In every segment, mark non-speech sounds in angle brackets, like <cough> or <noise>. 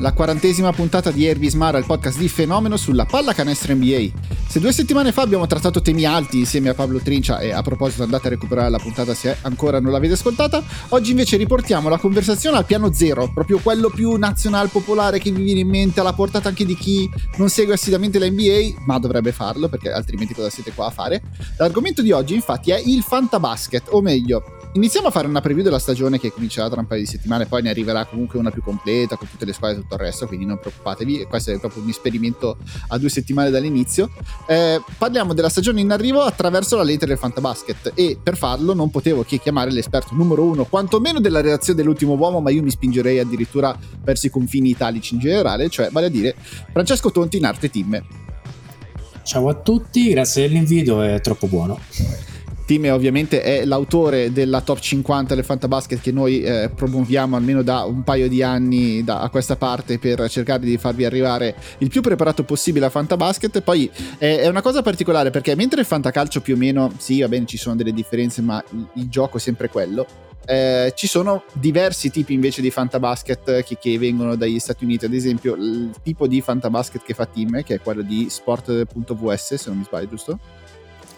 la quarantesima puntata di Herbie Smara, il podcast di Fenomeno sulla pallacanestro NBA. Se due settimane fa abbiamo trattato temi alti insieme a Pablo Trincia e a proposito andate a recuperare la puntata se ancora non l'avete ascoltata, oggi invece riportiamo la conversazione al piano zero, proprio quello più nazional popolare che vi viene in mente alla portata anche di chi non segue assiduamente la NBA, ma dovrebbe farlo perché altrimenti cosa siete qua a fare. L'argomento di oggi infatti è il fantabasket, o meglio, iniziamo a fare una preview della stagione che comincerà tra un paio di settimane, poi ne arriverà comunque una più completa con tutte le squadre e tutto il resto, quindi non preoccupatevi, questo è proprio un esperimento a due settimane dall'inizio. Eh, parliamo della stagione in arrivo attraverso la lente del fantabasket e per farlo non potevo che chiamare l'esperto numero uno, quantomeno della redazione dell'ultimo uomo, ma io mi spingerei addirittura verso i confini italici in generale, cioè vale a dire Francesco Tonti in arte team. Ciao a tutti, grazie dell'invito, è troppo buono. Tim ovviamente è l'autore della top 50 del Fantabasket che noi eh, promuoviamo almeno da un paio di anni da, a questa parte per cercare di farvi arrivare il più preparato possibile a Fantabasket. Poi eh, è una cosa particolare perché mentre il Fantacalcio più o meno, sì va bene ci sono delle differenze ma il, il gioco è sempre quello, eh, ci sono diversi tipi invece di fantabasket che, che vengono dagli Stati Uniti. Ad esempio, il tipo di fantabasket che fa Team, che è quello di sport.vs, se non mi sbaglio, giusto?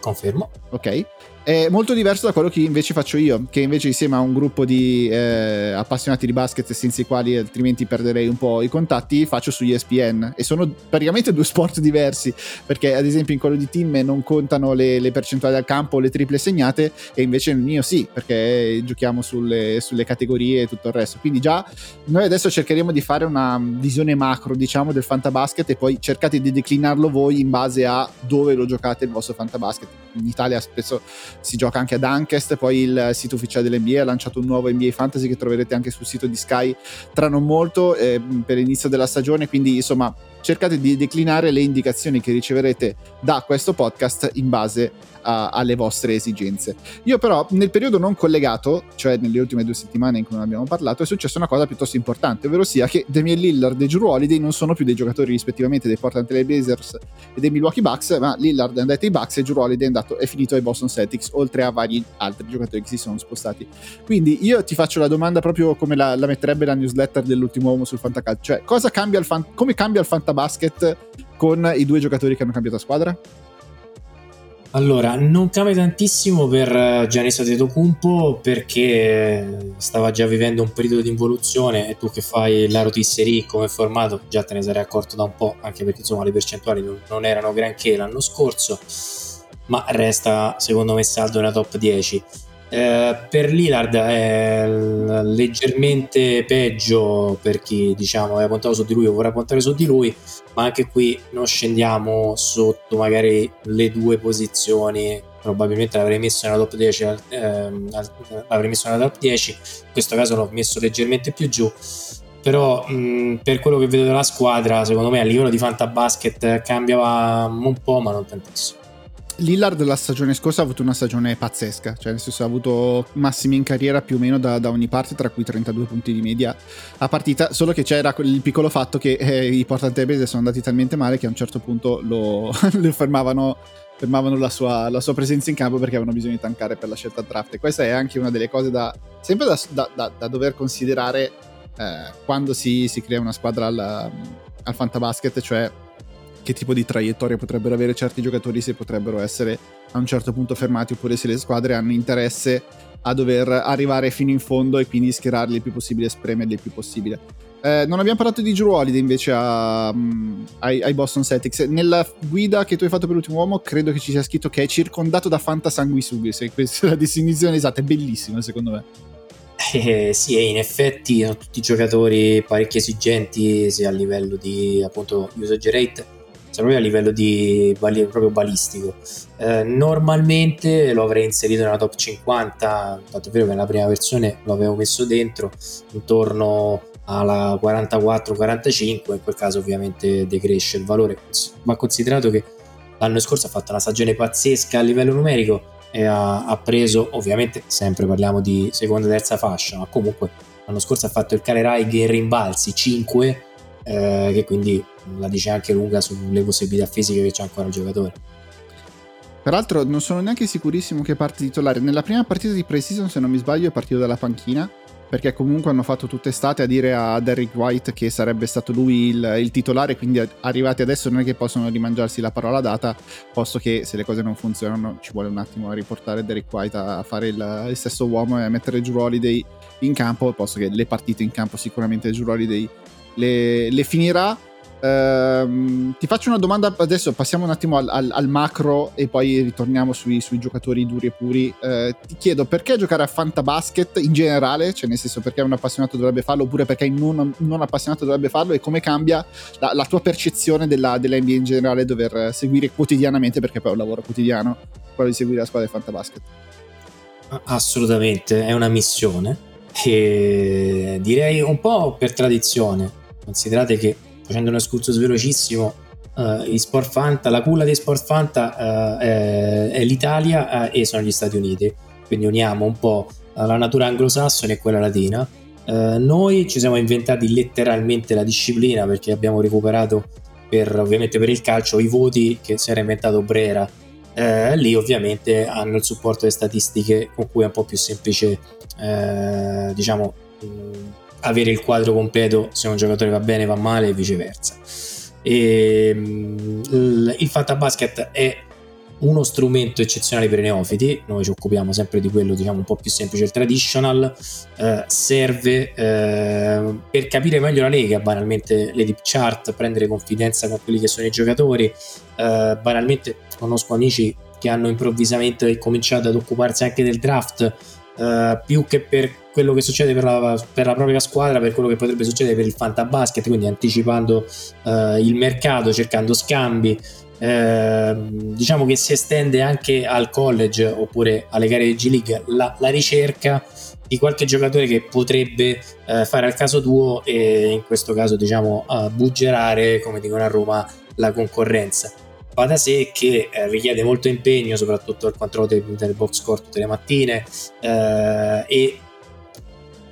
Confermo. Ok. È molto diverso da quello che invece faccio io, che invece insieme a un gruppo di eh, appassionati di basket senza i quali altrimenti perderei un po' i contatti, faccio su ESPN e sono praticamente due sport diversi, perché ad esempio in quello di team non contano le, le percentuali al campo, le triple segnate e invece nel mio sì, perché giochiamo sulle, sulle categorie e tutto il resto. Quindi già noi adesso cercheremo di fare una visione macro, diciamo, del fantabasket e poi cercate di declinarlo voi in base a dove lo giocate il vostro fantabasket. In Italia spesso si gioca anche ad Ankest, poi il sito ufficiale dell'NBA ha lanciato un nuovo NBA Fantasy che troverete anche sul sito di Sky tra non molto eh, per l'inizio della stagione, quindi insomma cercate di declinare le indicazioni che riceverete da questo podcast in base a, alle vostre esigenze. Io però nel periodo non collegato, cioè nelle ultime due settimane in cui non abbiamo parlato, è successa una cosa piuttosto importante, ovvero sia che Damian Lillard e Drew Holiday non sono più dei giocatori rispettivamente dei Portland Trail Blazers e dei Milwaukee Bucks, ma Lillard è andato ai Bucks e Drew Holiday è, andato, è finito ai Boston Celtics, oltre a vari altri giocatori che si sono spostati. Quindi io ti faccio la domanda proprio come la, la metterebbe la newsletter dell'ultimo uomo sul Fantacalcio, cioè cosa cambia il fan, come cambia il Fantabasket con i due giocatori che hanno cambiato squadra? Allora, non cambia tantissimo per eh, Giannis Antetokounmpo perché stava già vivendo un periodo di involuzione e tu che fai la rotisserie come formato già te ne sarei accorto da un po', anche perché insomma le percentuali non erano granché l'anno scorso, ma resta secondo me saldo nella top 10. Eh, per Lillard è leggermente peggio per chi diciamo aveva puntato su di lui o vorrà puntare su di lui ma anche qui non scendiamo sotto magari le due posizioni. Probabilmente l'avrei messo nella top 10 ehm, l'avrei messo nella top 10 in questo caso l'ho messo leggermente più giù. Però mh, per quello che vedo della squadra secondo me a livello di fantabasket cambiava un po' ma non tantissimo Lillard la stagione scorsa ha avuto una stagione pazzesca, cioè nel senso ha avuto massimi in carriera più o meno da, da ogni parte, tra cui 32 punti di media a partita, solo che c'era il piccolo fatto che eh, i Portland Trailblazers sono andati talmente male che a un certo punto lo, <laughs> lo fermavano, fermavano la, sua, la, sua, presenza in campo perché avevano bisogno di tankare per la scelta draft. E questa è anche una delle cose da, sempre da, da, da dover considerare eh, quando si, si, crea una squadra al, al fantabasket, cioè che tipo di traiettoria potrebbero avere certi giocatori se potrebbero essere a un certo punto fermati oppure se le squadre hanno interesse a dover arrivare fino in fondo e quindi schierarli il più possibile, spremerli il più possibile. Eh, non abbiamo parlato di Drew invece a, um, ai, ai, Boston Celtics. Nella guida che tu hai fatto per l'ultimo uomo, credo che ci sia scritto che è circondato da fantasanguisughe. Se questa è la definizione esatta, è bellissima secondo me. Eh, sì, e in effetti sono tutti giocatori parecchio esigenti sia a livello di appunto usage rate proprio a livello di proprio balistico. Eh, normalmente lo avrei inserito nella top 50, tanto è vero che nella prima versione lo avevo messo dentro intorno alla 44-45, in quel caso ovviamente decresce il valore. Va considerato che l'anno scorso ha fatto una stagione pazzesca a livello numerico e ha, ha preso, ovviamente sempre parliamo di seconda e terza fascia, ma comunque l'anno scorso ha fatto il Caleraig in rimbalzi 5, eh, che quindi la dice anche lunga sulle possibilità fisiche che c'è ancora il giocatore. Peraltro non sono neanche sicurissimo che parte titolare. Nella prima partita di pre-season, se non mi sbaglio, è partito dalla panchina perché comunque hanno fatto tutta estate a dire a Derrick White che sarebbe stato lui il, il, titolare, quindi arrivati adesso non è che possono rimangiarsi la parola data, posto che se le cose non funzionano ci vuole un attimo a riportare Derrick White a fare il, il stesso uomo e a mettere giù Holiday in campo, posto che le partite in campo sicuramente giù Holiday le, le finirà Ehm, ti faccio una domanda adesso, passiamo un attimo al, al, al macro e poi ritorniamo sui, sui giocatori duri e puri. Uh, ti chiedo perché giocare a Fantabasket in generale, cioè nel senso perché un appassionato dovrebbe farlo oppure perché non, non appassionato dovrebbe farlo e come cambia la, la tua percezione della, della, NBA in generale dover seguire quotidianamente, perché poi è un lavoro quotidiano, quello di seguire la squadra di Fantabasket. Assolutamente, è una missione e direi un po' per tradizione. Considerate che facendo un escursus velocissimo, uh, Sport Fanta, la culla di Sport Fanta uh, è, è, l'Italia uh, e sono gli Stati Uniti, quindi uniamo un po' la natura anglosassone e quella latina. noi ci siamo inventati letteralmente la disciplina perché abbiamo recuperato per, ovviamente per il calcio i voti che si era inventato Brera. lì ovviamente hanno il supporto delle statistiche con cui è un po' più semplice diciamo avere il quadro completo se un giocatore va bene va male e viceversa. E, mm, il Fantabasket è uno strumento eccezionale per i neofiti, noi ci occupiamo sempre di quello diciamo un po' più semplice, il traditional, eh, serve eh, per capire meglio la lega, banalmente le deep chart, prendere confidenza con quelli che sono i giocatori, eh, banalmente conosco amici che hanno improvvisamente cominciato ad occuparsi anche del draft, eh, più che per quello che succede per la, per la, propria squadra, per quello che potrebbe succedere per il fantabasket, quindi anticipando uh, il mercato, cercando scambi. Eh, diciamo che si estende anche al college oppure alle gare di G League la, la ricerca di qualche giocatore che potrebbe eh, fare al caso tuo e in questo caso diciamo uh, buggerare come dicono a Roma la concorrenza va da sé che eh, richiede molto impegno, soprattutto il controllo del, del box score tutte le mattine eh, e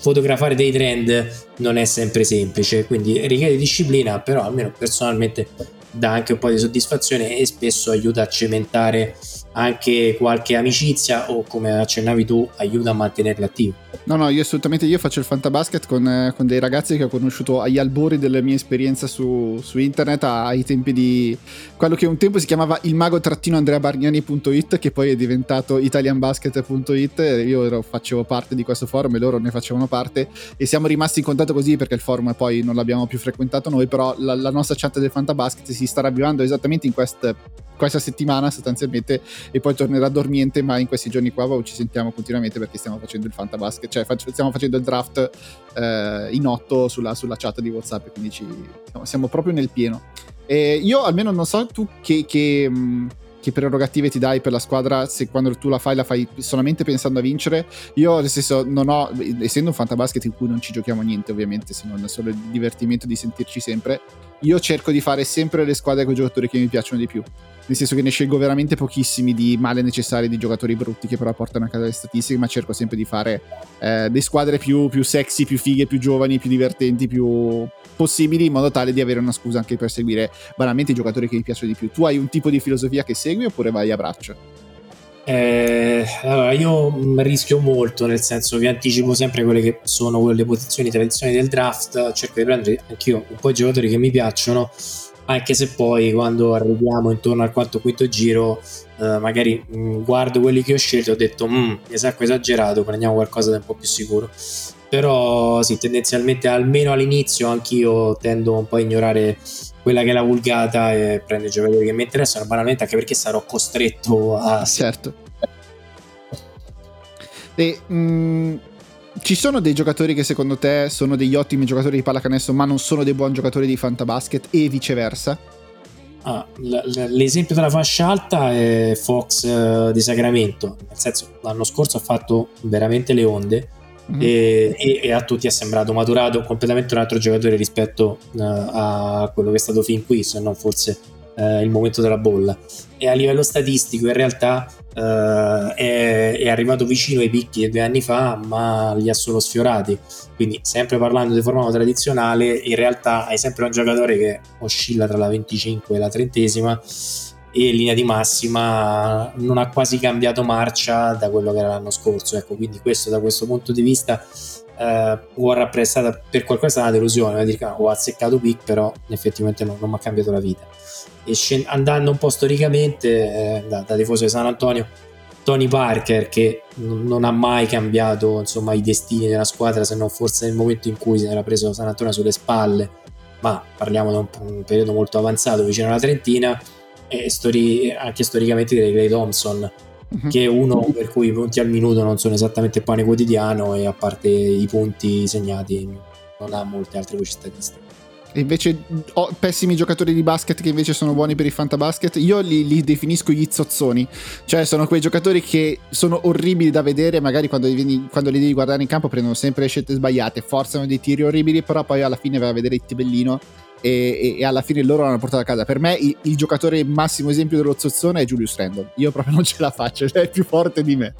fotografare dei trend non è sempre semplice, quindi richiede disciplina, però almeno personalmente dà anche un po' di soddisfazione e spesso aiuta a cementare anche qualche amicizia o come accennavi tu aiuta a mantenerli attivi. No, no, io assolutamente io faccio il fantabasket con, eh, con dei ragazzi che ho conosciuto agli albori della mia esperienza su, su internet ai tempi di quello che un tempo si chiamava il mago-andreabargnani.it che poi è diventato italianbasket.it io ero, facevo parte di questo forum e loro ne facevano parte e siamo rimasti in contatto così perché il forum poi non l'abbiamo più frequentato noi però la, la nostra chat del fantabasket si sta ravvivando esattamente in quest, questa settimana sostanzialmente e poi tornerà dormiente, ma in questi giorni qua ci sentiamo continuamente perché stiamo facendo il fantabasket, cioè fac- stiamo facendo il draft eh, in otto sulla, sulla, chat di WhatsApp, quindi ci, siamo, proprio nel pieno. E io almeno non so tu che, che, mm, che, prerogative ti dai per la squadra se quando tu la fai la fai solamente pensando a vincere. Io nel senso non ho, essendo un fantabasket in cui non ci giochiamo niente ovviamente, se non solo il divertimento di sentirci sempre, io cerco di fare sempre le squadre con i giocatori che mi piacciono di più nel senso che ne scelgo veramente pochissimi di male necessari di giocatori brutti che però portano a casa le statistiche, ma cerco sempre di fare eh, le squadre più, più, sexy, più fighe, più giovani, più divertenti, più possibili, in modo tale di avere una scusa anche per seguire banalmente i giocatori che mi piacciono di più. Tu hai un tipo di filosofia che segui oppure vai a braccio? Eh, allora io rischio molto nel senso che anticipo sempre quelle che sono le posizioni tradizionali del draft cerco di prendere anch'io un po' i giocatori che mi piacciono anche se poi quando arriviamo intorno al quarto quinto giro eh, magari mh, mm, guardo quelli che ho scelto e ho detto mm, esatto esagerato prendiamo qualcosa di un po' più sicuro però sì tendenzialmente almeno all'inizio anch'io tendo un po' a ignorare quella che è la vulgata e prendere i giocatori che mi interessano banalmente anche perché sarò costretto a certo. E mh, mm, ci sono dei giocatori che secondo te sono degli ottimi giocatori di pallacanestro, ma non sono dei buoni giocatori di fantabasket e viceversa? ah, l'esempio della fascia alta è Fox uh, di Sacramento, nel senso l'anno scorso ha fatto veramente le onde mm-hmm. e, e, e, a tutti è sembrato maturato completamente un altro giocatore rispetto uh, a quello che è stato fin qui, se non forse uh, il momento della bolla. E a livello statistico in realtà Uh, è, è, arrivato vicino ai picchi di due anni fa, ma li ha solo sfiorati. Quindi, sempre parlando di formato tradizionale, in realtà hai sempre un giocatore che oscilla tra la 25 e la trentesima e in linea di massima non ha quasi cambiato marcia da quello che era l'anno scorso. Ecco, quindi questo da questo punto di vista uh, può rappresentare per qualcosa una delusione, dire ho azzeccato pick, però effettivamente non, non mi ha cambiato la vita e scend- andando un po' storicamente eh, da, da, tifoso di San Antonio Tony Parker che non ha mai cambiato insomma, i destini della squadra se non forse nel momento in cui si era preso San Antonio sulle spalle ma parliamo da un, un periodo molto avanzato vicino alla Trentina stori- anche storicamente direi Clay Thompson uh-huh. che è uno per cui i punti al minuto non sono esattamente pane quotidiano e a parte i punti segnati non ha molte altre voci statistiche e invece ho pessimi giocatori di basket che invece sono buoni per il fantabasket. Io li, li, definisco gli zozzoni. Cioè, sono quei giocatori che sono orribili da vedere. Magari quando li, quando li devi guardare in campo prendono sempre le scelte sbagliate, forzano dei tiri orribili. Però poi alla fine vai a vedere il tibellino. E, e, alla fine loro l'hanno portato a casa. Per me il, il, giocatore massimo esempio dello zozzone è Julius Randle. Io proprio <laughs> non ce la faccio, cioè è più forte di me.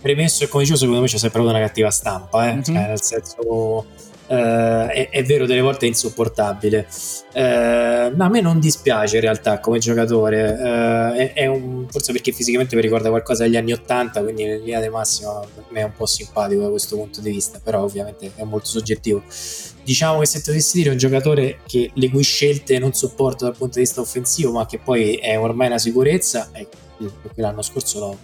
Premesso e come dicevo, secondo me c'è sempre avuto una cattiva stampa, eh? mm-hmm. cioè, nel senso Uh, è, è, vero, delle volte è insopportabile. Uh, ma a me non dispiace in realtà come giocatore. Uh, è, è un, forse perché fisicamente mi ricorda qualcosa degli anni 80, quindi in linea di massima per me è un po' simpatico da questo punto di vista, però ovviamente è molto soggettivo. Diciamo che se dovessi dire un giocatore che le cui scelte non sopporto dal punto di vista offensivo, ma che poi è ormai una sicurezza, ecco, l'anno scorso l'ho,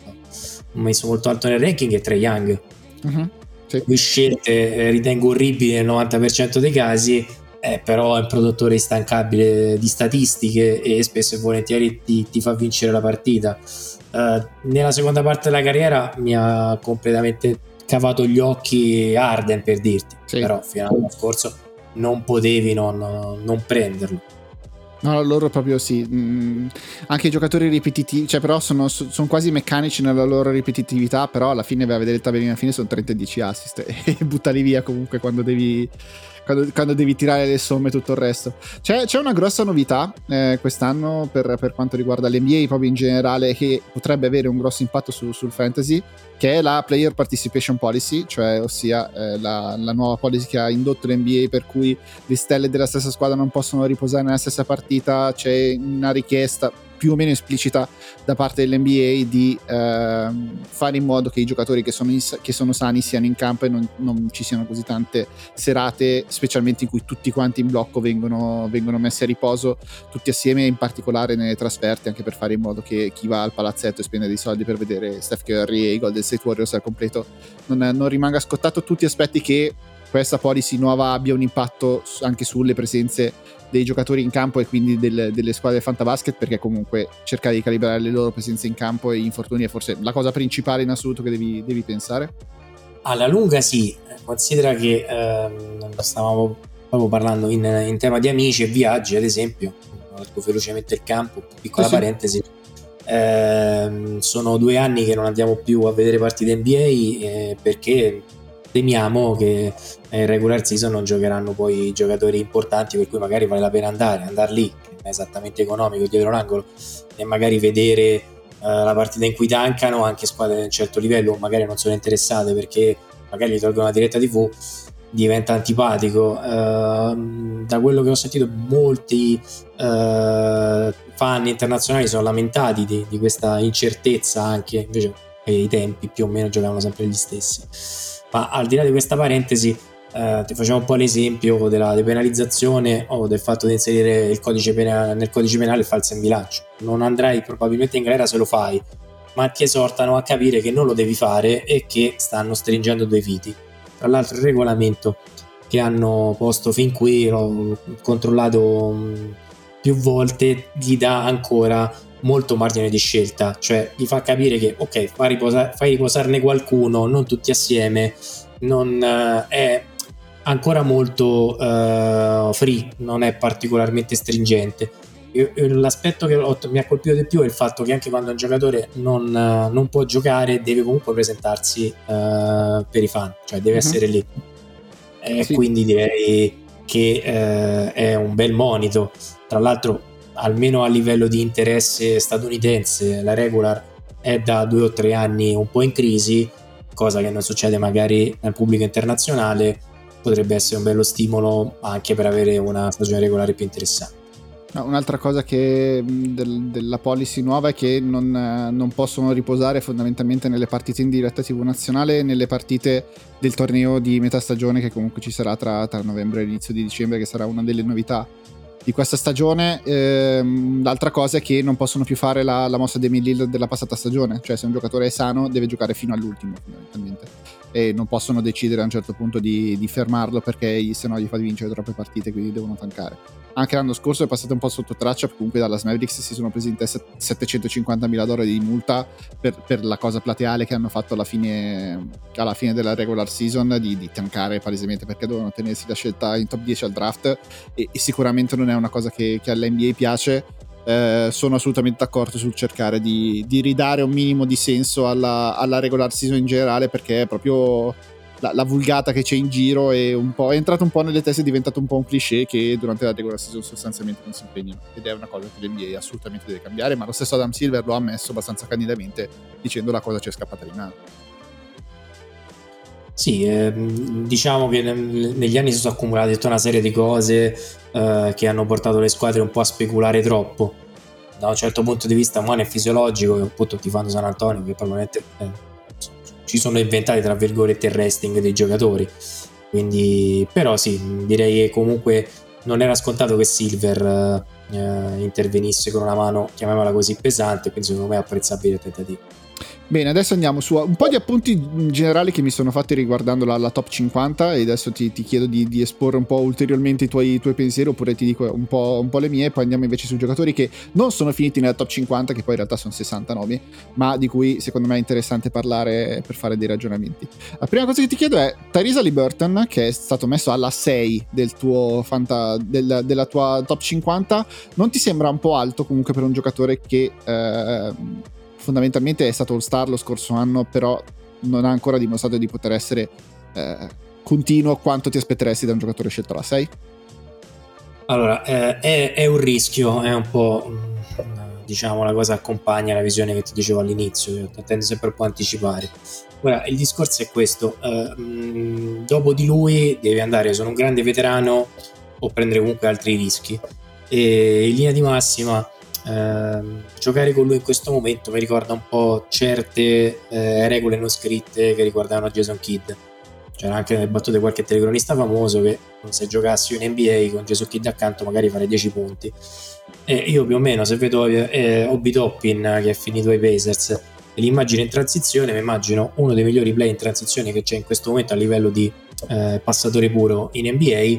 messo molto alto nel ranking, è Trey Young. Uh-huh sì. cui scelte eh, ritengo orribili nel 90% dei casi, eh, però è un produttore instancabile di statistiche e spesso e volentieri ti, ti fa vincere la partita. Uh, nella seconda parte della carriera mi ha completamente cavato gli occhi Arden per dirti, sì. però fino all'anno scorso non potevi non, non prenderlo. No, loro proprio sì. Mm, anche i giocatori ripetitivi, cioè però sono, sono, quasi meccanici nella loro ripetitività, però alla fine vai a vedere il tabellino alla fine sono 30 e 10 assist e <laughs> buttali via comunque quando devi quando, quando, devi tirare le somme e tutto il resto. C'è, c'è una grossa novità eh, quest'anno per, per, quanto riguarda l'NBA, proprio in generale, che potrebbe avere un grosso impatto su, sul fantasy, che è la Player Participation Policy, cioè ossia eh, la, la, nuova policy che ha indotto l'NBA per cui le stelle della stessa squadra non possono riposare nella stessa partita, c'è una richiesta più o meno esplicita da parte dell'NBA di eh, fare in modo che i giocatori che sono, in, che sono sani siano in campo e non, non, ci siano così tante serate, specialmente in cui tutti quanti in blocco vengono, vengono, messi a riposo, tutti assieme, in particolare nelle trasferte, anche per fare in modo che chi va al palazzetto e spende dei soldi per vedere Steph Curry e i Golden State Warriors al completo non, non rimanga scottato. Tutti aspetti che questa policy nuova abbia un impatto anche sulle presenze dei giocatori in campo e quindi del, delle squadre fantabasket perché comunque cercare di calibrare le loro presenze in campo e gli infortuni è forse la cosa principale in assoluto che devi, devi pensare? Alla lunga sì, considera che ehm, stavamo proprio parlando in, in, tema di amici e viaggi ad esempio, leggo velocemente il campo, piccola sì, parentesi. Sì. Eh, sono due anni che non andiamo più a vedere partite NBA eh, perché temiamo che in regular season non giocheranno poi giocatori importanti per cui magari vale la pena andare, andare lì, è esattamente economico dietro l'angolo, e magari vedere uh, la partita in cui tancano anche squadre di un certo livello, o magari non sono interessate perché magari gli tolgono la diretta TV, diventa antipatico. Uh, da quello che ho sentito, molti uh, fan internazionali sono lamentati di, di questa incertezza anche, invece i tempi più o meno giocavano sempre gli stessi. Ma al di là di questa parentesi, eh, ti facciamo un po' l'esempio della depenalizzazione o del fatto di inserire codice penale, nel codice penale il falso in bilancio. Non andrai probabilmente in galera se lo fai, ma ti esortano a capire che non lo devi fare e che stanno stringendo due viti. Tra l'altro il regolamento che hanno posto fin qui, l'ho controllato mm, più volte, gli dà ancora molto margine di scelta, cioè gli fa capire che ok, fai, riposa- fai riposarne qualcuno, non tutti assieme, non uh, è ancora molto uh, free, non è particolarmente stringente. io, l'aspetto che ho, mi ha colpito di più è il fatto che anche quando un giocatore non, non può giocare deve comunque presentarsi uh, per i fan, cioè deve uh-huh. essere lì. E sì. quindi direi che uh, è un bel monito. Tra l'altro, almeno a livello di interesse statunitense, la regular è da due o tre anni un po' in crisi, cosa che non succede magari nel pubblico internazionale. Potrebbe essere un bello stimolo anche per avere una stagione regolare più interessante. No, un'altra cosa che, del, della policy nuova è che non, non, possono riposare fondamentalmente nelle partite in diretta TV nazionale e nelle partite del torneo di metà stagione che comunque ci sarà tra, tra novembre e inizio di dicembre, che sarà una delle novità di questa stagione. Ehm, l'altra cosa è che non possono più fare la, la mossa di Emil della passata stagione, cioè se un giocatore è sano deve giocare fino all'ultimo fondamentalmente e non possono decidere a un certo punto di, di fermarlo perché se no gli fa vincere troppe partite, quindi devono tankare. Anche l'anno scorso è passato un po' sotto traccia, comunque dalla Mavericks si sono presi in testa 750 mila dollari di multa per, per, la cosa plateale che hanno fatto alla fine, alla fine della regular season di, di, tankare palesemente perché dovevano tenersi la scelta in top 10 al draft e, e sicuramente non è una cosa che, che all'NBA piace eh, sono assolutamente d'accordo sul cercare di, di ridare un minimo di senso alla, alla, regular season in generale perché è proprio la, la, vulgata che c'è in giro è, è entrato un po' nelle teste, è diventato un po' un cliché che durante la regular season sostanzialmente non si impegnano ed è una cosa che l'NBA assolutamente deve cambiare ma lo stesso Adam Silver lo ha ammesso abbastanza candidamente dicendo la cosa ci è scappata di mano. Sì, eh, diciamo che negli anni si sono accumulate tutta una serie di cose eh, che hanno portato le squadre un po' a speculare troppo. Da un certo punto di vista umano e fisiologico, appunto tifando San Antonio, che probabilmente eh, ci sono inventati tra virgolette il resting dei giocatori. Quindi, però sì, direi che comunque non era scontato che Silver eh, intervenisse con una mano, chiamiamola così, pesante, quindi secondo me è apprezzabile il tentativo. Bene, adesso andiamo su un po' di appunti generali che mi sono fatti riguardando la, la top 50 e adesso ti, ti chiedo di, di, esporre un po' ulteriormente i tuoi, i tuoi, pensieri oppure ti dico un po', un po', le mie e poi andiamo invece sui giocatori che non sono finiti nella top 50 che poi in realtà sono 69 ma di cui secondo me è interessante parlare per fare dei ragionamenti. La prima cosa che ti chiedo è Tyrese Liberton che è stato messo alla 6 del fanta, del, della tua top 50 non ti sembra un po' alto comunque per un giocatore che... Eh, fondamentalmente è stato All Star lo scorso anno, però non ha ancora dimostrato di poter essere eh, continuo quanto ti aspetteresti da un giocatore scelto alla 6? Allora, eh, è, è, un rischio, è un po' diciamo la cosa accompagna la visione che ti dicevo all'inizio, tendo sempre un po' a anticipare. Ora, il discorso è questo, eh, mh, dopo di lui devi andare, sono un grande veterano o prendere comunque altri rischi e in linea di massima eh, giocare con lui in questo momento mi ricorda un po' certe eh, regole non scritte che riguardavano Jason Kidd. C'era anche nelle battute qualche telecronista famoso che se giocassi in NBA con Jason Kidd accanto magari farei 10 punti. E io più o meno se vedo eh, Obi Toppin che è finito ai Pacers e l'immagine in transizione, mi immagino uno dei migliori play in transizione che c'è in questo momento a livello di eh, passatore puro in NBA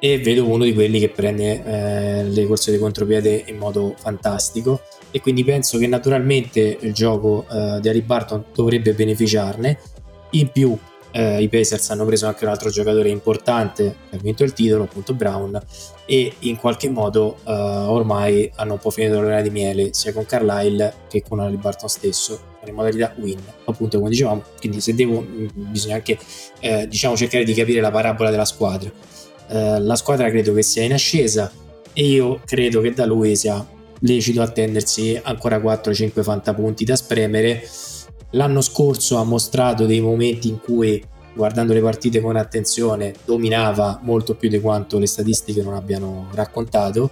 e vedo uno di quelli che prende eh, le corse di contropiede in modo fantastico. E quindi penso che naturalmente il gioco eh, di Harry Barton dovrebbe beneficiarne. In più eh, i Pacers hanno preso anche un altro giocatore importante che ha vinto il titolo appunto Brown e in qualche modo eh, ormai hanno un po' finito l'ora di miele sia con Carlisle che con Harry Barton stesso in modalità win appunto come dicevamo. Quindi se devo bisogna anche eh, diciamo cercare di capire la parabola della squadra eh, la squadra credo che sia in ascesa e io credo che da lui sia lecito attendersi ancora 4-5 fantapunti da spremere. L'anno scorso ha mostrato dei momenti in cui, guardando le partite con attenzione, dominava molto più di quanto le statistiche non abbiano raccontato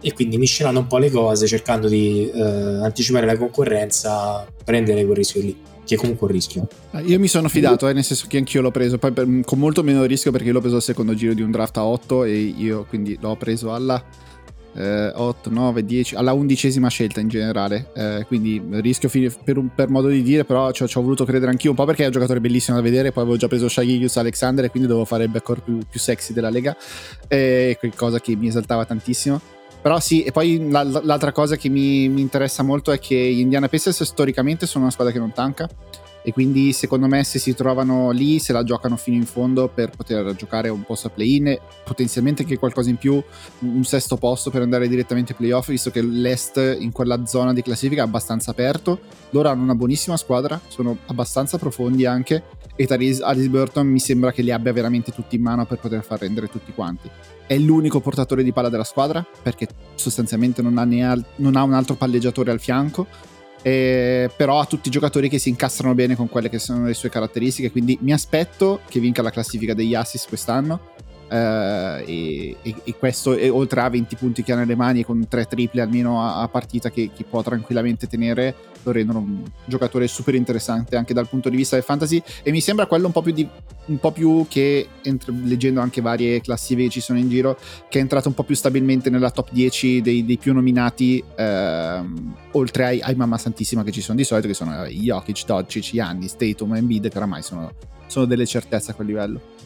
e quindi miscelando un po' le cose, cercando di eh, anticipare la concorrenza, prendere quel rischio lì che è comunque un rischio. Ah, io mi sono fidato, eh, nel senso che anch'io l'ho preso, poi per, con molto meno rischio perché io l'ho preso al secondo giro di un draft a 8 e io quindi l'ho preso alla eh, 8, 9, 10, alla undicesima scelta in generale. Eh, quindi rischio per, per, modo di dire, però ci ho voluto credere anch'io un po' perché è un giocatore bellissimo da vedere. Poi avevo già preso Shaggy Alexander e quindi dovevo fare il backcourt più, più sexy della Lega, eh, cosa che mi esaltava tantissimo. Però sì, e poi l'altra cosa che mi, mi, interessa molto è che gli Indiana Pacers storicamente sono una squadra che non tanca. e quindi secondo me se si trovano lì se la giocano fino in fondo per poter giocare un posto a play-in potenzialmente anche qualcosa in più un sesto posto per andare direttamente ai playoff visto che l'est in quella zona di classifica è abbastanza aperto loro hanno una buonissima squadra sono abbastanza profondi anche e Therese Alice Burton mi sembra che li abbia veramente tutti in mano per poter far rendere tutti quanti è l'unico portatore di palla della squadra perché sostanzialmente non ha, al- non ha un altro palleggiatore al fianco eh, però ha tutti i giocatori che si incastrano bene con quelle che sono le sue caratteristiche, quindi mi aspetto che vinca la classifica degli assist quest'anno. Uh, e, e, e, questo e oltre a 20 punti che ha nelle mani e con 3 triple almeno a, a partita che, che, può tranquillamente tenere lo rendono un giocatore super interessante anche dal punto di vista del fantasy. E mi sembra quello un po' più, di, un po più che entro, leggendo anche varie classifiche che ci sono in giro che è entrato un po' più stabilmente nella top 10 dei, dei più nominati ehm, oltre ai, ai, mamma santissima che ci sono di solito che sono Jokic, Doncic, Gianni, Statum Embiid che oramai sono, sono delle certezze a quel livello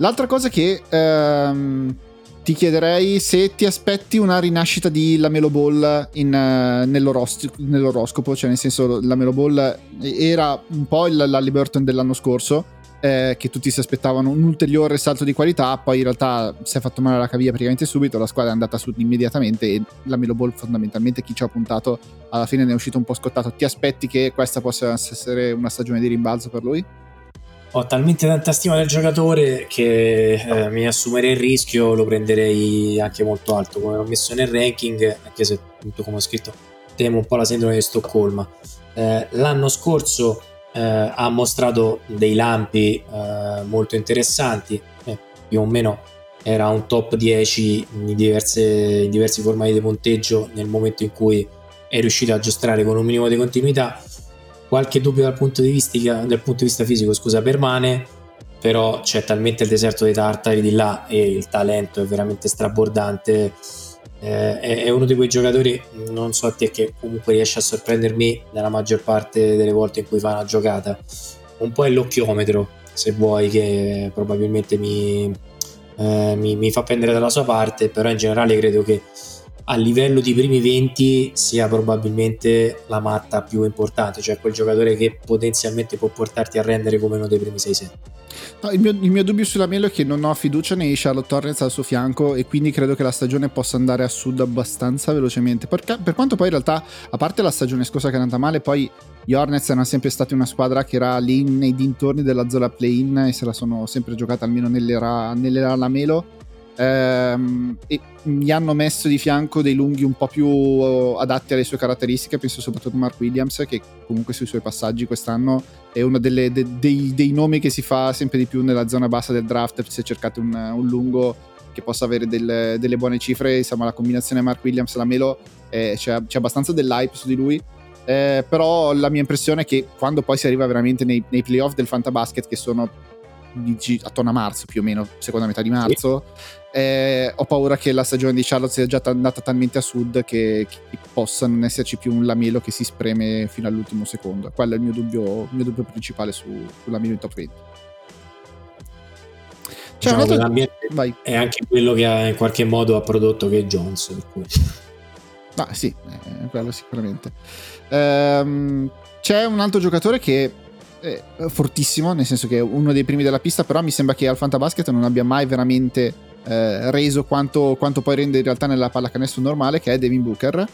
L'altra cosa che ehm, ti chiederei se ti aspetti una rinascita di Lamelo Ball in, uh, nell'oros- nell'oroscopo, cioè nel senso Lamelo Ball era un po' il Liberton dell'anno scorso, eh, che tutti si aspettavano un ulteriore salto di qualità, poi in realtà si è fatto male la caviglia praticamente subito, la squadra è andata su immediatamente e la Melo Ball fondamentalmente chi ci ha puntato alla fine ne è uscito un po' scottato. Ti aspetti che questa possa essere una stagione di rimbalzo per lui? Ho talmente tanta stima del giocatore che eh, mi assumerei il rischio, lo prenderei anche molto alto, come l'ho messo nel ranking, anche se appunto come ho scritto temo un po' la sindrome di Stoccolma. Eh, l'anno scorso eh, ha mostrato dei lampi eh, molto interessanti, eh, più o meno era un top 10 in, diverse, in diversi formati di punteggio nel momento in cui è riuscito a giostrare con un minimo di continuità qualche dubbio dal punto di vista, dal punto di vista fisico scusa, permane, però c'è talmente il deserto dei tartari di là e il talento è veramente strabordante. Eh, è, uno di quei giocatori, non so a te, che comunque riesce a sorprendermi nella maggior parte delle volte in cui fa una giocata. Un po' è l'occhiometro, se vuoi, che probabilmente mi, eh, mi, mi fa prendere dalla sua parte, però in generale credo che a livello di primi 20 sia probabilmente la matta più importante, cioè quel giocatore che potenzialmente può portarti a rendere come uno dei primi 6-7. No, il, mio, il, mio, dubbio sulla Melo è che non ho fiducia nei Charlotte Hornets al suo fianco e quindi credo che la stagione possa andare a sud abbastanza velocemente. Perché, per quanto poi in realtà, a parte la stagione scorsa che è andata male, poi gli Hornets erano sempre stati una squadra che era lì nei dintorni della zona play-in e se la sono sempre giocata almeno nell'era, nell'era la Melo ehm, e mi hanno messo di fianco dei lunghi un po' più adatti alle sue caratteristiche, penso soprattutto a Mark Williams che comunque sui suoi passaggi quest'anno è uno delle, de, dei, dei, nomi che si fa sempre di più nella zona bassa del draft, se cercate un, un lungo che possa avere del, delle buone cifre, insomma la combinazione Mark Williams la Melo eh, c'è, c'è, abbastanza dell'hype su di lui. Eh, però la mia impressione è che quando poi si arriva veramente nei, nei playoff del Fantabasket che sono attorno a marzo più o meno, seconda metà di marzo, sì eh, ho paura che la stagione di Charlotte sia già andata talmente a sud che, che, possa non esserci più un lamelo che si spreme fino all'ultimo secondo. Quello è il mio dubbio, il mio dubbio principale su, sull'lamelo in top 20. Cioè, diciamo altro... è anche quello che ha in qualche modo ha prodotto che Jones. Per cui. Ah, sì, eh, quello sicuramente. Ehm, c'è un altro giocatore che è fortissimo, nel senso che è uno dei primi della pista, però mi sembra che al Fantabasket non abbia mai veramente eh, reso quanto, quanto, poi rende in realtà nella pallacanestro normale, che è Devin Booker.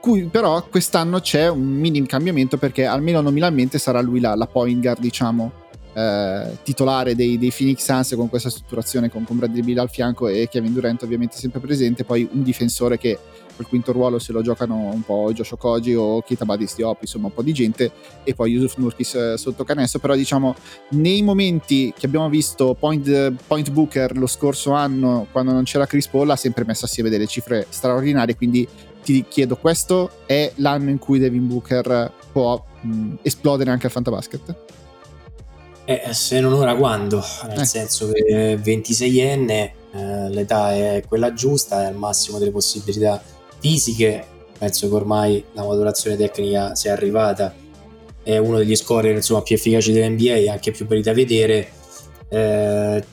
Cui però quest'anno c'è un minimo cambiamento perché almeno nominalmente sarà lui la, la point guard, diciamo, eh, titolare dei, dei, Phoenix Suns con questa strutturazione con, con Bradley Bill al fianco e Kevin Durant ovviamente sempre presente, poi un difensore che quel quinto ruolo se lo giocano un po' Josh Okoji o Kita Badis Diop, insomma un po' di gente, e poi Yusuf Nurkis eh, sotto canestro, però diciamo nei momenti che abbiamo visto Point, Point Booker lo scorso anno, quando non c'era Chris Paul, ha sempre messo assieme delle cifre straordinarie, quindi ti chiedo, questo è l'anno in cui Devin Booker può mh, esplodere anche al Fantabasket? Eh, se non ora quando? Nel eh. senso che 26enne, eh, l'età è quella giusta, è al massimo delle possibilità fisiche, penso che ormai la maturazione tecnica sia arrivata, è uno degli scorer insomma, più efficaci dell'NBA, anche più belli da vedere. Eh,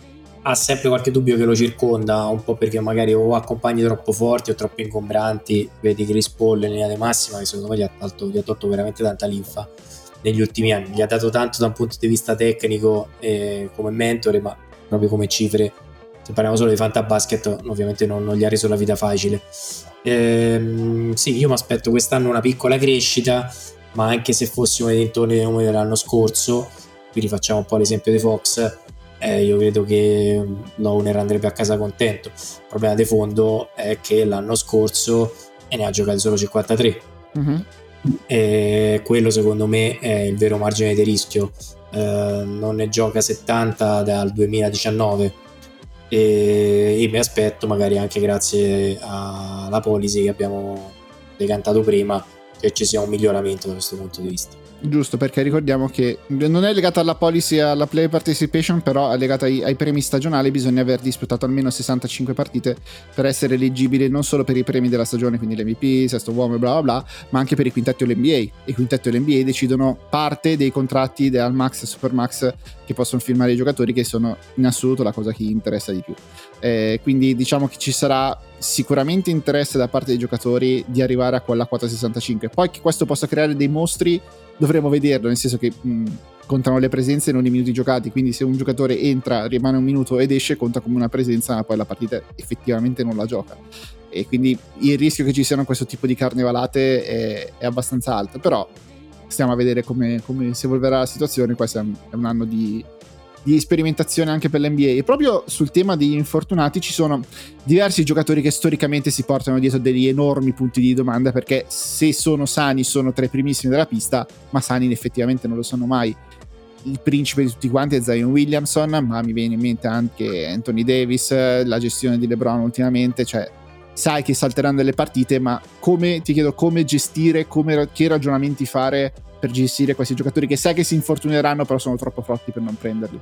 ha sempre qualche dubbio che lo circonda, un po' perché magari o ha compagni troppo forti o troppo ingombranti, vedi Chris Paul in linea di massima che secondo me gli ha, tolto, gli ha tolto veramente tanta linfa negli ultimi anni, gli ha dato tanto da un punto di vista tecnico eh, come mentore, ma proprio come cifre, se parliamo solo di fantabasket ovviamente non, non gli ha reso la vita facile. Ehm, sì, io mi aspetto quest'anno una piccola crescita, ma anche se fossimo nei dintorni dell'anno scorso, qui rifacciamo un po' l'esempio di Fox, eh, io credo che l'owner andrebbe a casa contento. Il problema di fondo è che l'anno scorso ne ha giocati solo 53. Mm-hmm. E quello secondo me è il vero margine di rischio. Eh, non ne gioca 70 dal 2019 e, e mi aspetto magari anche grazie alla policy che abbiamo decantato prima che ci sia un miglioramento da questo punto di vista. Giusto, perché ricordiamo che non è legata alla policy alla play participation, però è legata ai, ai, premi stagionali, bisogna aver disputato almeno 65 partite per essere eleggibile non solo per i premi della stagione, quindi l'MVP, sesto uomo e bla bla bla, ma anche per i quintetti all'NBA. E i quintetti all'NBA decidono parte dei contratti del Max e Supermax che possono firmare i giocatori, che sono in assoluto la cosa che interessa di più. Eh, quindi diciamo che ci sarà sicuramente interesse da parte dei giocatori di arrivare a quella quota 65. Poi che questo possa creare dei mostri dovremo vederlo, nel senso che mh, contano le presenze non i minuti giocati, quindi se un giocatore entra, rimane un minuto ed esce, conta come una presenza, ma poi la partita effettivamente non la gioca. E quindi il rischio che ci siano questo tipo di carnevalate è, è abbastanza alto, però stiamo a vedere come, come si evolverà la situazione, questo è un, è un anno di, di sperimentazione anche per l'NBA. E proprio sul tema degli infortunati ci sono diversi giocatori che storicamente si portano dietro degli enormi punti di domanda perché se sono sani sono tra i primissimi della pista, ma sani effettivamente non lo sono mai. Il principe di tutti quanti è Zion Williamson, ma mi viene in mente anche Anthony Davis, la gestione di LeBron ultimamente, cioè sai che salteranno delle partite, ma come ti chiedo come gestire, come, che ragionamenti fare per gestire questi giocatori che sai che si infortuneranno, però sono troppo forti per non prenderli.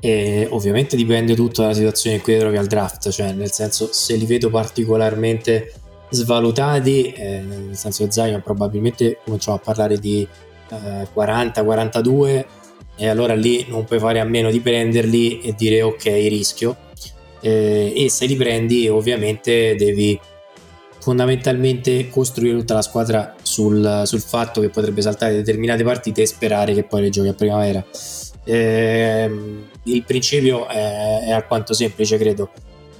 E ovviamente dipende tutto dalla situazione in cui trovi al draft, cioè nel senso se li vedo particolarmente svalutati, eh, nel senso che Zion probabilmente cominciamo a parlare di eh, 40-42 e allora lì non puoi fare a meno di prenderli e dire ok rischio eh, e se li prendi ovviamente devi fondamentalmente costruire tutta la squadra sul, sul, fatto che potrebbe saltare determinate partite e sperare che poi le giochi a primavera. Eh, il principio è, è, alquanto semplice, credo.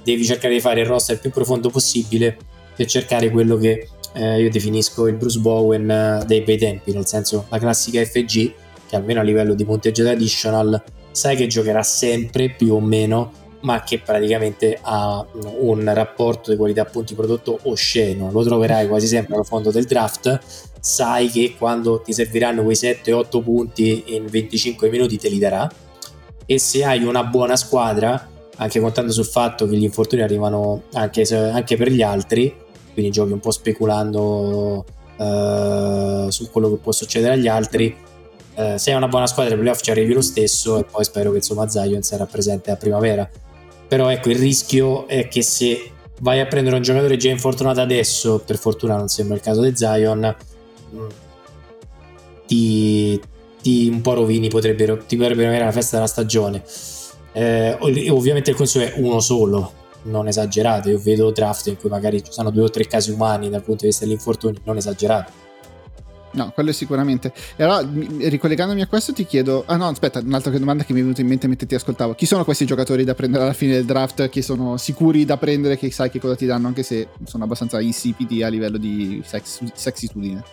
Devi cercare di fare il roster il più profondo possibile per cercare quello che eh, io definisco il Bruce Bowen dei bei tempi, nel senso la classica FG, che almeno a livello di punteggio traditional sai che giocherà sempre più o meno ma che praticamente ha un rapporto di qualità punti prodotto osceno, lo troverai quasi sempre allo fondo del draft, sai che quando ti serviranno quei 7-8 punti in 25 minuti te li darà. E se hai una buona squadra, anche contando sul fatto che gli infortuni arrivano anche, anche per gli altri, quindi giochi un po' speculando uh, su quello che può succedere agli altri, uh, se hai una buona squadra ai playoff ci arrivi lo stesso e poi spero che insomma Zion sarà presente a primavera però ecco, il rischio è che se vai a prendere un giocatore già infortunato adesso, per fortuna non sembra il caso di Zion, mm, ti, ti un po' rovini, potrebbero, ti potrebbero avere la festa della stagione. Eh, ovviamente il consiglio è uno solo, non esagerato. Io vedo draft in cui magari ci sono due o tre casi umani dal punto di vista dell'infortunio, non esagerato. No, quello sicuramente. E allora, ricollegandomi a questo, ti chiedo. Ah, no, aspetta, un'altra domanda che mi è venuta in mente mentre ti ascoltavo. Chi sono questi giocatori da prendere alla fine del draft? Che sono sicuri da prendere, che sai che cosa ti danno, anche se sono abbastanza insipidi a livello di sex, sexitudine?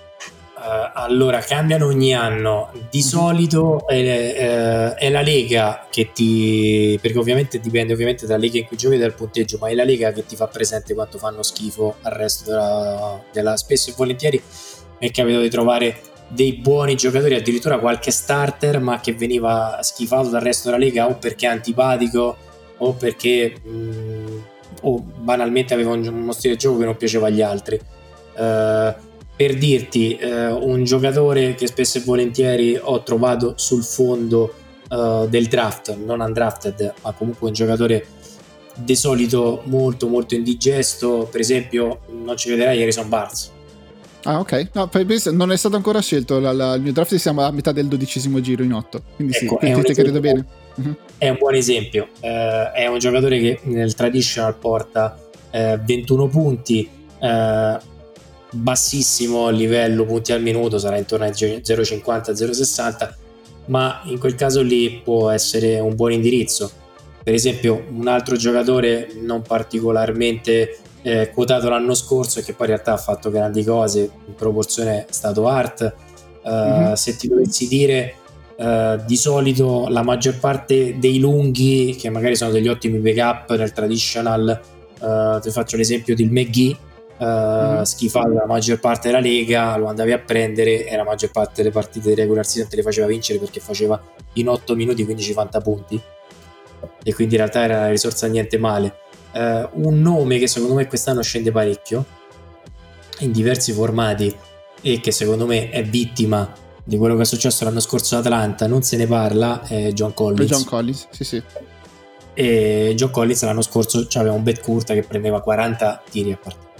Uh, allora, cambiano ogni anno. Di mm-hmm. solito è, uh, è, la Lega che ti. perché ovviamente dipende ovviamente dalla Lega in cui giochi e dal punteggio, ma è la Lega che ti fa presente quanto fanno schifo al resto della, della spesso e volentieri mi è capitato di trovare dei buoni giocatori, addirittura qualche starter, ma che veniva schifato dal resto della lega o perché è antipatico o perché mh, mm, o banalmente aveva un, uno stile di gioco che non piaceva agli altri. Uh, per dirti, uh, un giocatore che spesso e volentieri ho trovato sul fondo uh, del draft, non undrafted, ma comunque un giocatore di solito molto molto indigesto, per esempio non ci vedrai Harrison Barnes Ah, ok. No, non è stato ancora scelto. La, la, il mio draft siamo a metà del dodicesimo giro in otto. Quindi ecco, sì, ti credo bene. uh-huh. è un buon esempio. Uh, è un giocatore che nel traditional porta uh, 21 punti, uh, bassissimo livello punti al minuto, sarà intorno ai 0,50-0,60, ma in quel caso lì può essere un buon indirizzo. Per esempio, un altro giocatore non particolarmente eh, quotato l'anno scorso e che poi in realtà ha fatto grandi cose, in proporzione stato Art. Uh, mm-hmm. Se ti dovessi dire, uh, di solito la maggior parte dei lunghi, che magari sono degli ottimi backup nel traditional, uh, ti faccio l'esempio del McGee, uh, mm-hmm. schifato la maggior parte della lega, lo andavi a prendere e la maggior parte delle partite di regular season te le faceva vincere perché faceva in 8 minuti 15-50 punti e quindi in realtà era una risorsa niente male. Uh, un nome che secondo me quest'anno scende parecchio in diversi formati e che secondo me è vittima di quello che è successo l'anno scorso ad Atlanta, non se ne parla, è John Collins. John Collins, sì sì. E John Collins l'anno scorso aveva un bet curta che prendeva 40 tiri a partita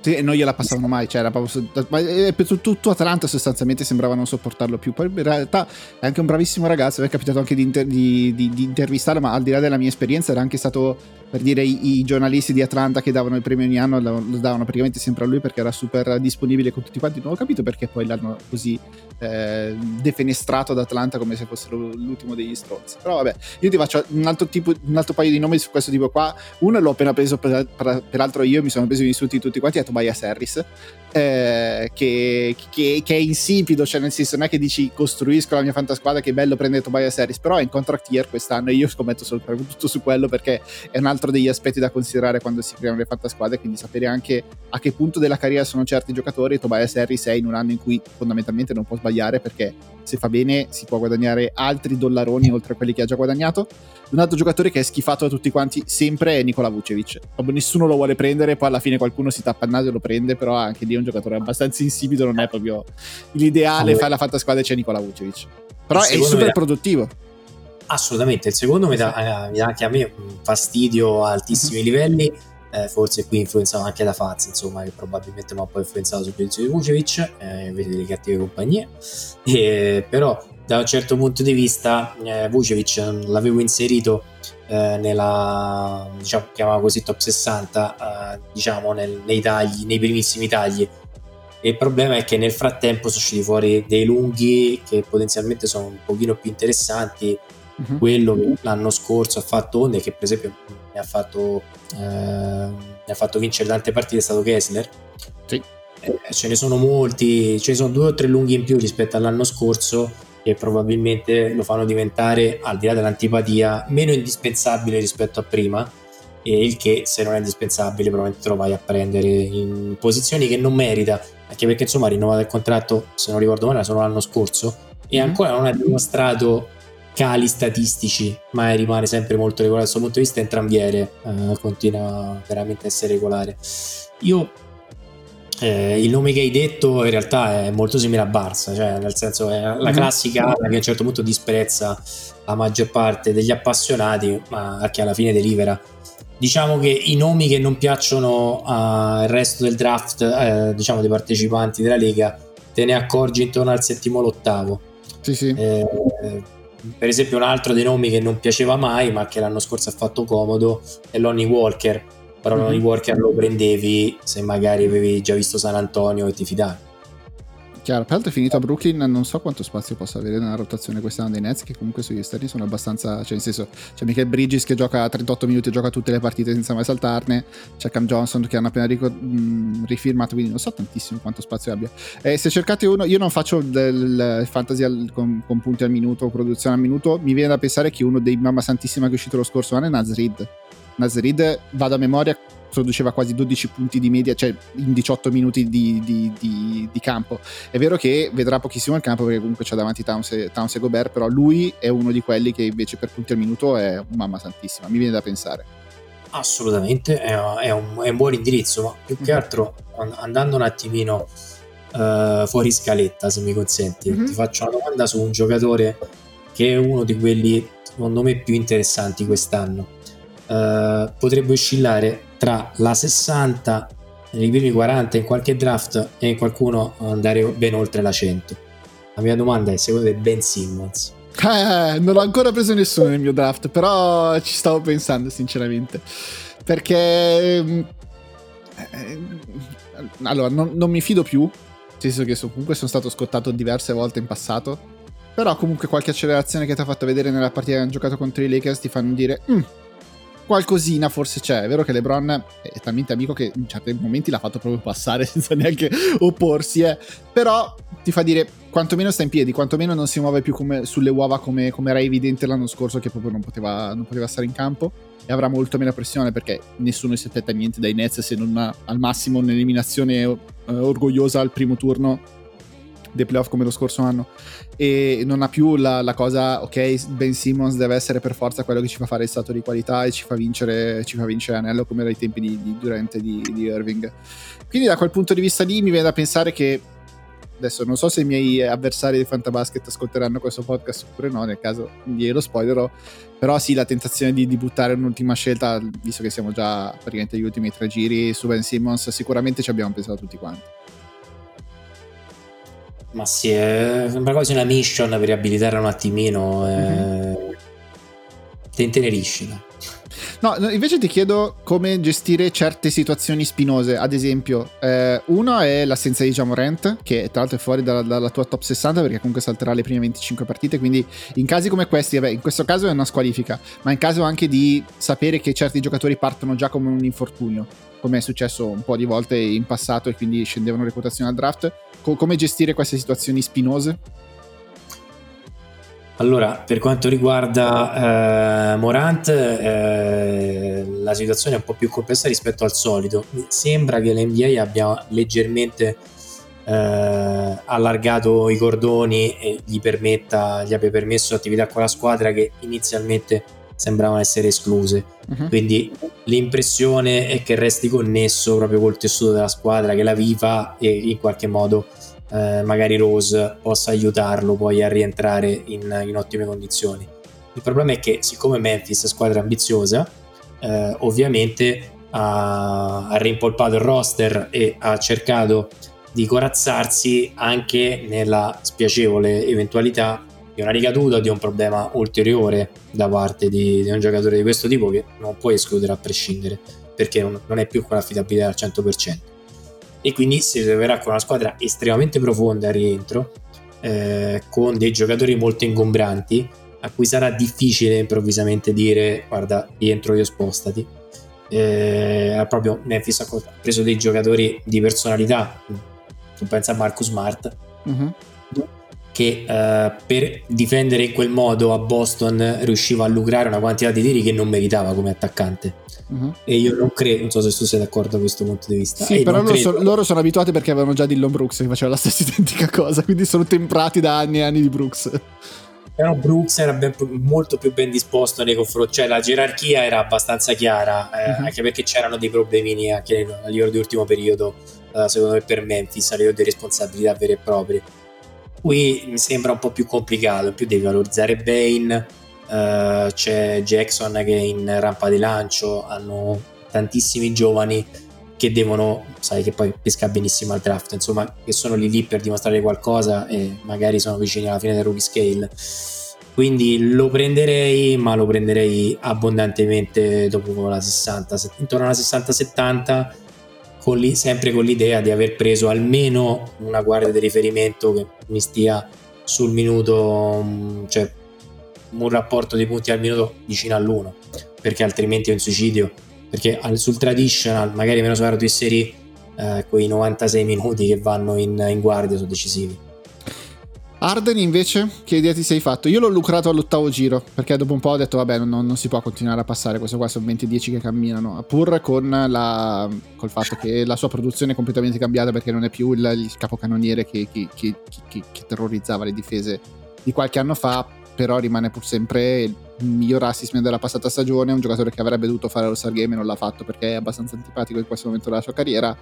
sì, e non gliela passavano mai, cioè era proprio, eh, tutto Atlanta sostanzialmente sembrava non sopportarlo più. Poi in realtà è anche un bravissimo ragazzo, mi è capitato anche di, inter- di, di, di intervistarlo, ma al di là della mia esperienza era anche stato per dire i, i, giornalisti di Atlanta che davano il premio ogni anno lo, davano praticamente sempre a lui perché era super disponibile con tutti quanti. Non ho capito perché poi l'hanno così eh, defenestrato ad Atlanta come se fosse l'ultimo degli stronzi. Però vabbè, io ti faccio un altro, tipo, un altro paio di nomi su questo tipo qua. Uno l'ho appena preso, per, per, peraltro io mi sono preso gli insulti tutti quanti, Tobias Harris eh, che, che, che, è insipido, cioè nel senso non è che dici costruisco la mia fantasquadra che bello prendere Tobias Harris, però è in contract year quest'anno e io scommetto soprattutto su quello perché è un altro degli aspetti da considerare quando si creano le fantasquadre, quindi sapere anche a che punto della carriera sono certi giocatori, Tobias Harris è in un anno in cui fondamentalmente non può sbagliare perché se fa bene si può guadagnare altri dollaroni oltre a quelli che ha già guadagnato. Un altro giocatore che è schifato da tutti quanti sempre è Nikola Vucevic. Nessuno lo vuole prendere, poi alla fine qualcuno si tappa il e lo prende, però anche lì è un giocatore abbastanza insipido, non è proprio l'ideale fare la fatta squadra c'è Nikola Vucevic. Però è super da... produttivo. Assolutamente, il secondo mi dà, eh, mi dà anche a me un fastidio a altissimi uh-huh. livelli eh, forse qui influenzato anche da Faz, insomma, che probabilmente mi ha poi influenzato sul giudizio di Vucevic, eh, invece delle cattive compagnie. E, però, da un certo punto di vista, eh, Vucevic l'avevo inserito eh, nella, diciamo, chiamava così top 60, eh, diciamo, nel, nei tagli, nei primissimi tagli. Il problema è che nel frattempo sono usciti fuori dei lunghi che potenzialmente sono un pochino più interessanti. Uh-huh. Quello che l'anno scorso ha fatto Onde, che per esempio mi ha fatto, eh, mi ha fatto vincere tante partite è stato Kessler. Sì. Eh, ce ne sono molti, ce ne sono due o tre lunghi in più rispetto all'anno scorso che probabilmente lo fanno diventare, al di là dell'antipatia, meno indispensabile rispetto a prima e il che se non è indispensabile probabilmente te lo vai a prendere in posizioni che non merita anche perché insomma ha rinnovato il contratto se non ricordo male solo l'anno scorso e mm-hmm. ancora non ha dimostrato cali statistici, ma rimane sempre molto regolare. Dal suo punto di vista, entrambiere eh, continua veramente a essere regolare. Io eh, il nome che hai detto in realtà è molto simile a Barça, cioè nel senso è la mhm. classica ala che a un certo punto disprezza la maggior parte degli appassionati, ma che alla fine delivera. Diciamo che i nomi che non piacciono al resto del draft, eh, diciamo dei partecipanti della Lega, te ne accorgi intorno al settimo o l'ottavo. Sì, sì. Eh, per esempio un altro dei nomi che non piaceva mai ma che l'anno scorso ha fatto comodo è Lonnie Walker però mm-hmm. Lonnie Walker lo prendevi se magari avevi già visto San Antonio e ti fidavi Chiaro, peraltro è finito a Brooklyn, non so quanto spazio possa avere nella rotazione quest'anno dei Nets, che comunque sugli esterni sono abbastanza, cioè nel senso, c'è Michael Bridges che gioca 38 minuti e gioca tutte le partite senza mai saltarne, c'è Cam Johnson che hanno appena ric- mh, rifirmato, quindi non so tantissimo quanto spazio abbia. Eh, se cercate uno, io non faccio del fantasy al, con, con, punti al minuto o produzione al minuto, mi viene da pensare che uno dei mamma santissima che è uscito lo scorso anno è Nazrid. Nazrid, vado a memoria, produceva quasi 12 punti di media, cioè in 18 minuti di, di, di, di, campo. È vero che vedrà pochissimo il campo perché comunque c'è davanti Towns e, Towns e Gobert, però lui è uno di quelli che invece per punti al minuto è mamma santissima, mi viene da pensare. Assolutamente, è, è, un, è un, buon indirizzo, ma più che mhm. altro andando un attimino uh, fuori scaletta, se mi consenti, mm-hmm. ti faccio una domanda su un giocatore che è uno di quelli secondo me più interessanti quest'anno. Uh, potrebbe oscillare tra la 60 i primi 40 in qualche draft e in qualcuno andare ben oltre la 100 la mia domanda è secondo te Ben Simmons Eh, non ho ancora preso nessuno nel mio draft, però ci stavo pensando sinceramente. Perché... Eh, allora, non, non, mi fido più, nel senso che so, comunque sono stato scottato diverse volte in passato, però comunque qualche accelerazione che ti ha fatto vedere nella partita che hanno giocato contro i Lakers ti fanno dire... Qualcosina forse c'è. È vero che LeBron è talmente amico che in certi momenti l'ha fatto proprio passare <laughs> senza neanche opporsi, eh. però ti fa dire quantomeno sta in piedi, quantomeno non si muove più come, sulle uova come, come, era evidente l'anno scorso che proprio non poteva, non poteva, stare in campo e avrà molto meno pressione perché nessuno si aspetta niente dai Nets se non al massimo un'eliminazione eh, orgogliosa al primo turno dei playoff come lo scorso anno e non ha più la, la, cosa ok Ben Simmons deve essere per forza quello che ci fa fare il stato di qualità e ci fa vincere, ci fa vincere anello come era ai tempi di, di Durant di, di Irving quindi da quel punto di vista lì mi viene da pensare che adesso non so se i miei avversari di Fantabasket ascolteranno questo podcast oppure no, nel caso glielo spoilerò, però sì, la tentazione di, di, buttare un'ultima scelta, visto che siamo già praticamente agli ultimi tre giri su Ben Simmons, sicuramente ci abbiamo pensato tutti quanti. Ma sì, è, sembra quasi una mission per riabilitare un attimino. Mm-hmm. Eh, te intenerisci. No, invece ti chiedo come gestire certe situazioni spinose. Ad esempio, eh, uno è l'assenza di Jamorant, che tra l'altro è fuori dalla, dalla, tua top 60 perché comunque salterà le prime 25 partite. Quindi in casi come questi, vabbè, in questo caso è una squalifica, ma in caso anche di sapere che certi giocatori partono già come un infortunio, come è successo un po' di volte in passato e quindi scendevano reputazioni al draft Co- come gestire queste situazioni spinose? Allora, per quanto riguarda eh, Morant, eh, la situazione è un po' più complessa rispetto al solito. Sembra che l'NBA abbia leggermente eh, allargato i cordoni e gli, permetta, gli abbia permesso attività con la squadra che inizialmente sembravano essere escluse. Uh-huh. Quindi l'impressione è che resti connesso proprio col tessuto della squadra, che la viva e in qualche modo eh, magari Rose possa aiutarlo poi a rientrare in, in, ottime condizioni. Il problema è che siccome Memphis è squadra ambiziosa, eh, ovviamente ha, ha rimpolpato il roster e ha cercato di corazzarsi anche nella spiacevole eventualità di una ricaduta o di un problema ulteriore da parte di, di, un giocatore di questo tipo che non puoi escludere a prescindere perché non, non è più con affidabilità al 100% e quindi si troverà con una squadra estremamente profonda a rientro eh, con dei giocatori molto ingombranti a cui sarà difficile improvvisamente dire guarda rientro io spostati. Eh, proprio Memphis ha preso dei giocatori di personalità. Tu pensa a Marcus Smart. Uh-huh che eh, per difendere in quel modo a Boston riusciva a lucrare una quantità di tiri che non meritava come attaccante. Uh-huh. E io non credo, non so se tu sei d'accordo da questo punto di vista. Sì, e però loro, so, loro, sono abituati perché avevano già Dillon Brooks che faceva la stessa <laughs> identica cosa, quindi sono temprati da anni e anni di Brooks. Però Brooks era ben, molto più ben disposto nei confronti, cioè la gerarchia era abbastanza chiara, eh, uh-huh. anche perché c'erano dei problemini anche a livello di ultimo periodo, eh, secondo me per Memphis, a livello di responsabilità vere e proprie Qui mi sembra un po' più complicato, in più devi valorizzare Bane, uh, c'è Jackson che è in rampa di lancio, hanno tantissimi giovani che devono, sai che poi pesca benissimo al draft, insomma, che sono lì lì per dimostrare qualcosa e magari sono vicini alla fine del rookie scale. Quindi lo prenderei, ma lo prenderei abbondantemente dopo la 60, intorno alla 60-70 con li, sempre con l'idea di aver preso almeno una guardia di riferimento che mi stia sul minuto, mm, cioè un rapporto di punti al minuto vicino all'uno, perché altrimenti è un suicidio. Perché sul traditional, magari meno su di serie, eh, quei 96 minuti che vanno in, in guardia sono decisivi. Arden invece, che idea ti sei fatto? Io l'ho lucrato all'ottavo giro, perché dopo un po' ho detto vabbè non, non si può continuare a passare, questo qua sono 20-10 che camminano, pur con la, col fatto che la sua produzione è completamente cambiata perché non è più il, il capocannoniere che, che, che, che, terrorizzava le difese di qualche anno fa, però rimane pur sempre il miglior assist della passata stagione, un giocatore che avrebbe dovuto fare lo Star Game e non l'ha fatto perché è abbastanza antipatico in questo momento della sua carriera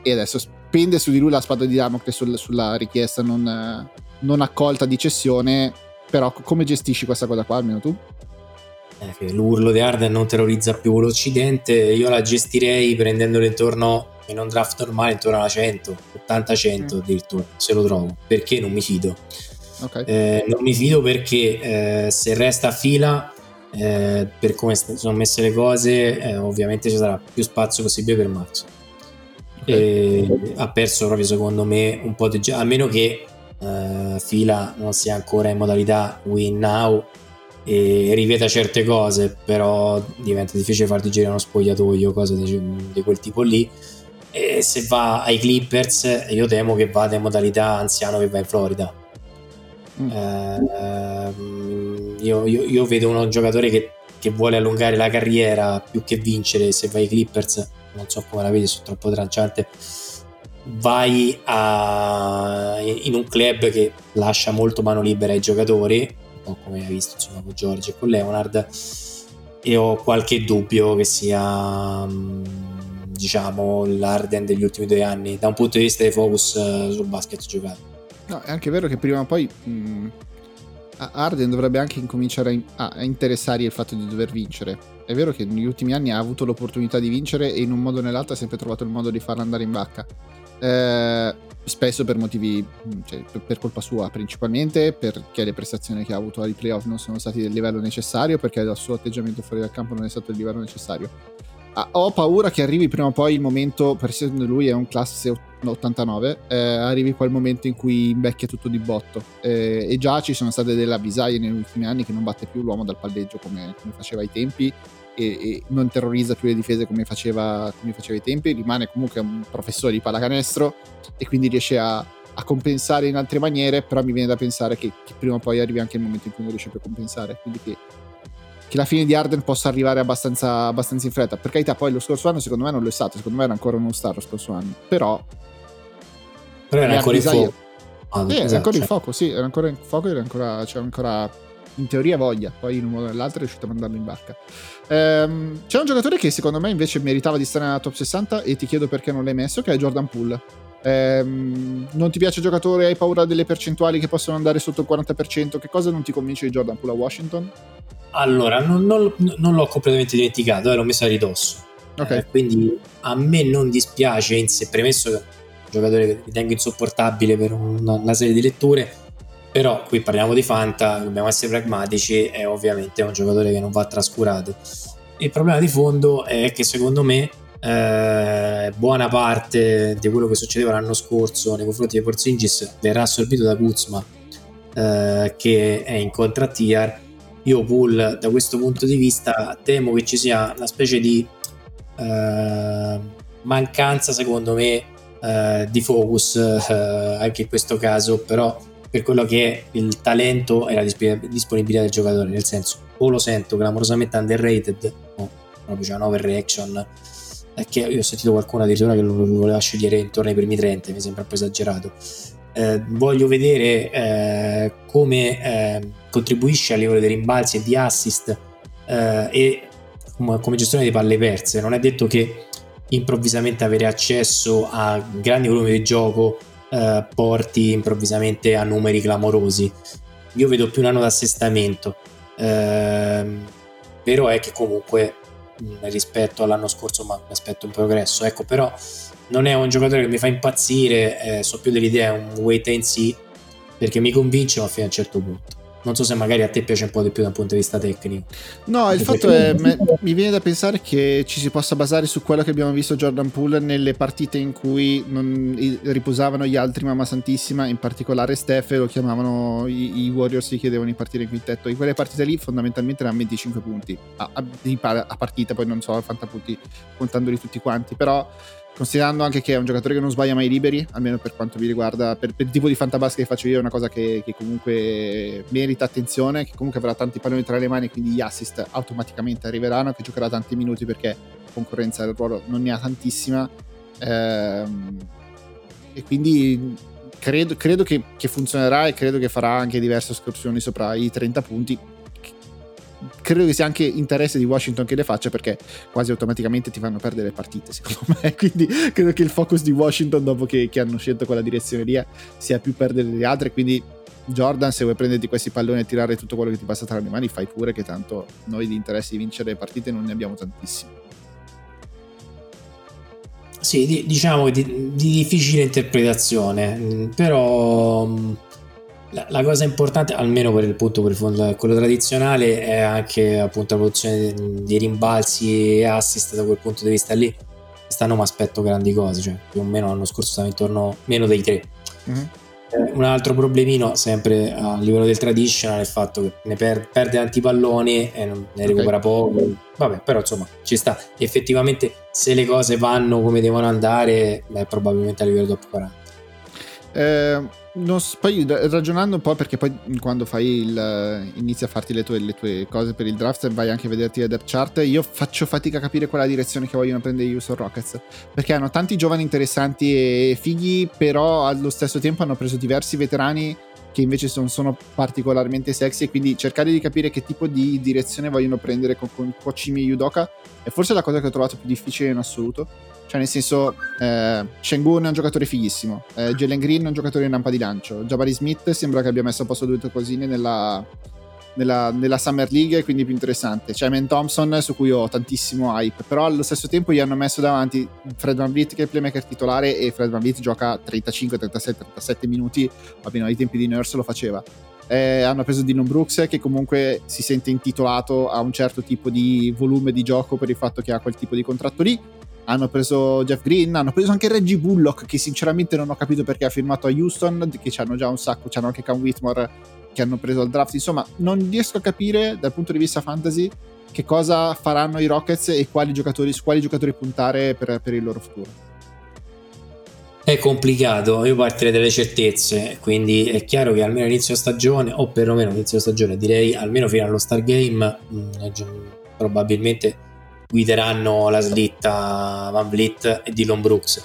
e adesso spende su di lui la spada di Damocle sul, sulla richiesta non non accolta di cessione, però come gestisci questa cosa qua almeno tu? Eh, l'urlo di Arden non terrorizza più l'Occidente, io la gestirei prendendolo intorno in un draft normale intorno alla 100, 80-100 mm. addirittura, se lo trovo, perché non mi fido. Okay. Eh, non mi fido perché eh, se resta a fila, eh, per come sono messe le cose, eh, ovviamente ci sarà più spazio possibile per Max. Okay. ha perso proprio secondo me un po' di a meno che eh, fila non sia ancora in modalità win now e ripeta certe cose, però diventa difficile farti girare uno spogliatoio, cose di, di quel tipo lì. E se va ai Clippers, io temo che vada in modalità anziano che va in Florida. Eh, io, io, io, vedo un giocatore che, che, vuole allungare la carriera più che vincere. Se vai ai Clippers, non so come la vedi, sono troppo tranciante. Vai a, in un club che lascia molto mano libera ai giocatori, un po' come hai visto insomma, con Giorgio e con Leonard. E ho qualche dubbio che sia diciamo l'Arden degli ultimi due anni da un punto di vista di focus uh, sul basket giocato. No, è anche vero che prima o poi mh, Arden dovrebbe anche incominciare a, a, interessare il fatto di dover vincere. È vero che negli ultimi anni ha avuto l'opportunità di vincere e in un modo o nell'altro ha sempre trovato il modo di farla andare in vacca. Eh, spesso per motivi, cioè, per colpa sua principalmente, perché le prestazioni che ha avuto ai playoff non sono state del livello necessario, perché il suo atteggiamento fuori dal campo non è stato del livello necessario ho paura che arrivi prima o poi il momento, per essendo lui è un classe 89, eh, arrivi quel momento in cui invecchia tutto di botto. Eh, e già ci sono state delle avvisaglie negli ultimi anni che non batte più l'uomo dal palleggio come, come faceva ai tempi e, e, non terrorizza più le difese come faceva, come faceva ai tempi, rimane comunque un professore di pallacanestro e quindi riesce a, a compensare in altre maniere, però mi viene da pensare che, che, prima o poi arrivi anche il momento in cui non riesce più a compensare, quindi che che la fine di Arden possa arrivare abbastanza, abbastanza in fretta. Per carità, poi lo scorso anno secondo me non lo è stato, secondo me era ancora uno star lo scorso anno, però... Però era ancora in fuoco. Ah, sì, esatto, era ancora in fuoco, sì, era ancora in fuoco, era ancora, c'era ancora in teoria voglia, poi in un modo o nell'altro è riuscito a mandarlo in barca. Ehm, c'è un giocatore che secondo me invece meritava di stare nella top 60 e ti chiedo perché non l'hai messo, che è Jordan Poole. Ehm, non ti piace il giocatore, hai paura delle percentuali che possono andare sotto il 40%, che cosa non ti convince di Jordan Poole a Washington? Allora, non, non, non l'ho completamente dimenticato, eh, l'ho messo a ridosso. Okay. Eh, quindi a me non dispiace, in sé, premesso che è un giocatore che ritengo insopportabile per una, una, serie di letture, però qui parliamo di Fanta, dobbiamo essere pragmatici, è ovviamente un giocatore che non va trascurato. Il problema di fondo è che secondo me eh, buona parte di quello che succedeva l'anno scorso nei confronti di Porzingis verrà assorbito da Kuzma, eh, che è in contract year io Pool da questo punto di vista temo che ci sia una specie di eh, mancanza secondo me eh, di focus eh, anche in questo caso però per quello che è il talento e la disponibilità del giocatore. Nel senso o lo sento clamorosamente underrated o proprio c'è una overreaction che io ho sentito qualcuno addirittura che lo voleva scegliere intorno ai primi 30 mi sembra un po' esagerato eh, voglio vedere eh, come eh, contribuisce a livello di rimbalzi e di assist eh, e come, come, gestione di palle perse. Non è detto che improvvisamente avere accesso a grandi volumi di gioco eh, porti improvvisamente a numeri clamorosi. Io vedo più un anno d'assestamento. Ehm, vero è che comunque rispetto all'anno scorso ma aspetto un progresso ecco però non è un giocatore che mi fa impazzire, eh, so più dell'idea, è un wait and see, perché mi convince ma fino a un certo punto. Non so se magari a te piace un po' di più dal punto di vista tecnico. No, il fatto è, me, mi viene da pensare che ci si possa basare su quello che abbiamo visto Jordan Poole nelle partite in cui non riposavano gli altri, mamma santissima, in particolare Steph, lo chiamavano i, i Warriors, si chiedevano di partire in quintetto. In quelle partite lì fondamentalmente erano 25 punti a, a, a partita, poi non so a punti contandoli tutti quanti, però considerando anche che è un giocatore che non sbaglia mai liberi, almeno per quanto mi riguarda, per, per il tipo di fantabasket che faccio io è una cosa che, che, comunque merita attenzione, che comunque avrà tanti palloni tra le mani, quindi gli assist automaticamente arriveranno, che giocherà tanti minuti perché concorrenza del ruolo non ne ha tantissima. Ehm, e quindi credo, credo che, che funzionerà e credo che farà anche diverse escursioni sopra i 30 punti credo che sia anche interesse di Washington che le faccia perché quasi automaticamente ti fanno perdere le partite secondo me. <laughs> Quindi credo che il focus di Washington dopo che, che hanno scelto quella direzione lì sia più perdere le altre. Quindi Jordan se vuoi prenderti questi palloni e tirare tutto quello che ti passa tra le mani fai pure che tanto noi di interesse di vincere le partite non ne abbiamo tantissimi. Sì, diciamo di, di difficile interpretazione, però la, la, cosa importante, almeno per il punto per il fondo, quello tradizionale, è anche appunto la produzione di rimbalzi e assist da quel punto di vista lì. Quest'anno mi aspetto grandi cose, cioè più o meno l'anno scorso stava intorno meno dei tre. Mm-hmm. Eh, un altro problemino, sempre a livello del traditional, è il fatto che ne per, perde tanti palloni e non ne recupera okay. poco. Vabbè, però insomma ci sta. Effettivamente, se le cose vanno come devono andare, beh, probabilmente a livello top 40. Eh non, poi ragionando un po' perché poi quando fai il, inizi a farti le tue, le tue, cose per il draft e vai anche a vederti le depth chart io faccio fatica a capire qual è la direzione che vogliono prendere gli Houston Rockets. Perché hanno tanti giovani interessanti e fighi però allo stesso tempo hanno preso diversi veterani che invece non sono particolarmente sexy e quindi cercare di capire che tipo di direzione vogliono prendere con, con Kochimi e Yudoka è forse la cosa che ho trovato più difficile in assoluto cioè, nel senso, eh, Shengun è un giocatore fighissimo. Eh, Jalen Green è un giocatore in rampa di lancio. Jabari Smith sembra che abbia messo a posto due o tre cosine nella, nella, nella, Summer League, quindi più interessante. C'è Man Thompson, su cui ho tantissimo hype. Però allo stesso tempo gli hanno messo davanti Fred Van Vliet, che è il playmaker titolare, e Fred Van Vliet gioca 35, 37, 37 minuti. Bene, ai tempi di Nurse lo faceva. Eh, hanno preso Dylan Brooks che comunque si sente intitolato a un certo tipo di volume di gioco per il fatto che ha quel tipo di contratto lì hanno preso Jeff Green, hanno preso anche Reggie Bullock, che sinceramente non ho capito perché ha firmato a Houston, che hanno già un sacco, c'hanno anche Cam Whitmore che hanno preso al draft. Insomma, non riesco a capire dal punto di vista fantasy che cosa faranno i Rockets e quali giocatori, su quali giocatori puntare per, per il loro futuro. È complicato, io partirei dalle certezze, quindi è chiaro che almeno inizio stagione, o perlomeno inizio stagione, direi almeno fino allo Star Game, mm, probabilmente guideranno la slitta Van Vliet e Dylan Brooks.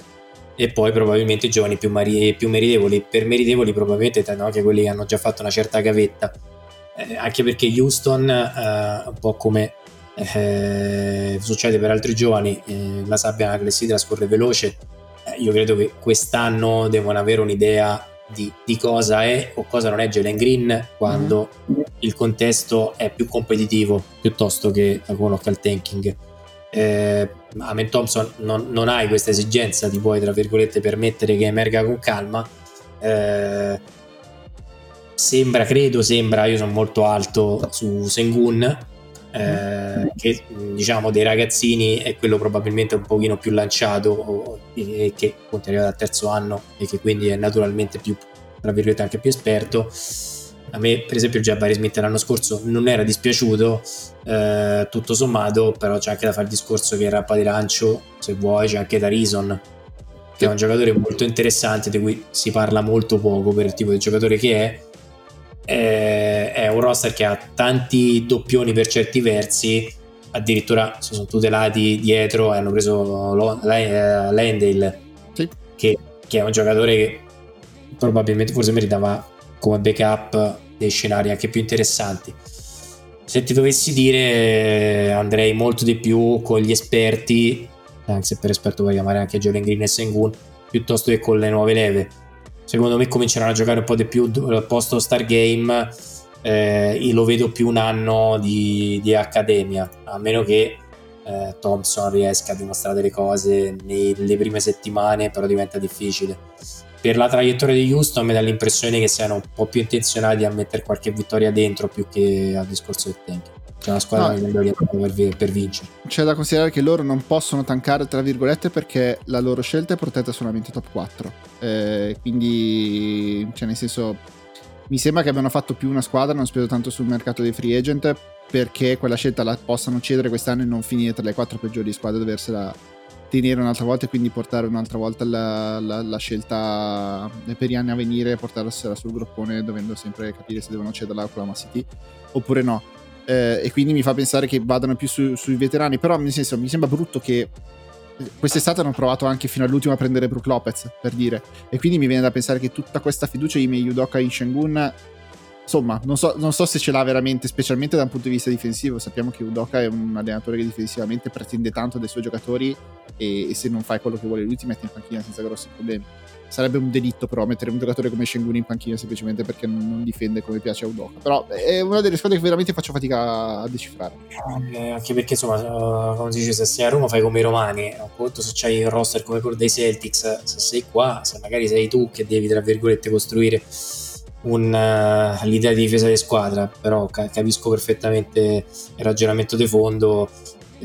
E poi probabilmente i giovani più, mari- più meritevoli. Per meritevoli probabilmente intendono anche quelli che hanno già fatto una certa gavetta. Eh, anche perché Houston eh, un po' come eh, succede per altri giovani eh, la sabbia la classifica scorre veloce. Eh, io credo che quest'anno devono avere un'idea di, di, cosa è o cosa non è Jalen Green quando mm-hmm. il contesto è più competitivo piuttosto che con occhio al tanking eh, Amen Thompson non, non, hai questa esigenza, ti puoi tra virgolette permettere che emerga con calma. Eh, sembra, credo, sembra, io sono molto alto su Sengun, eh, che diciamo dei ragazzini è quello probabilmente un pochino più lanciato e che appunto è arrivato al terzo anno e che quindi è naturalmente più, tra virgolette, anche più esperto a me per esempio già Barry Smith l'anno scorso non era dispiaciuto eh, tutto sommato però c'è anche da fare il discorso che il rappa di lancio se vuoi c'è anche da Reason che è un giocatore molto interessante di cui si parla molto poco per il tipo di giocatore che è eh, è un roster che ha tanti doppioni per certi versi addirittura si sono tutelati dietro e hanno preso Landale sì. che, che è un giocatore che probabilmente forse meritava come backup dei scenari anche più interessanti. Se ti dovessi dire andrei molto di più con gli esperti, anche se per esperto puoi chiamare anche Jalen Green e Sengun, piuttosto che con le nuove leve. Secondo me cominceranno a giocare un po' di più posto Stargame, eh, lo vedo più un anno di, di accademia, a meno che eh, Thompson riesca a dimostrare delle cose nelle prime settimane, però diventa difficile per la traiettoria di Houston mi dà l'impressione che siano un po' più intenzionati a mettere qualche vittoria dentro più che al discorso del tank. C'è una squadra no. orientata per, per vincere. C'è da considerare che loro non possono tankare, tra virgolette, perché la loro scelta è protetta solamente top 4. Eh, quindi, cioè, nel senso, mi sembra che abbiano fatto più una squadra, non speso tanto sul mercato dei free agent, perché quella scelta la possano cedere quest'anno e non finire tra le quattro peggiori squadre a doversela tenere un'altra volta e quindi portare un'altra volta la, la, la scelta per gli anni a venire, portarsela sul groppone dovendo sempre capire se devono cederla a Oklahoma City oppure no. Eh, e quindi mi fa pensare che vadano più su, sui veterani, però nel senso mi sembra brutto che quest'estate hanno provato anche fino all'ultimo a prendere Brook Lopez per dire e quindi mi viene da pensare che tutta questa fiducia in Yudoka e in Shengun insomma, non so, non so, se ce l'ha veramente, specialmente da un punto di vista difensivo. Sappiamo che Udoka è un allenatore che difensivamente pretende tanto dai suoi giocatori e, e se non fai quello che vuole lui ti metti in panchina senza grossi problemi. Sarebbe un delitto però mettere un giocatore come Shengun in panchina semplicemente perché non difende come piace a Udoka. Però è una delle squadre che veramente faccio fatica a decifrare. Eh, anche perché insomma, uh, come si dice, se sei a Roma fai come i romani. Un conto se c'hai il roster come quello dei Celtics, se sei qua, se magari sei tu che devi tra virgolette costruire un, uh, l'idea di difesa di squadra, però ca- capisco perfettamente il ragionamento di fondo.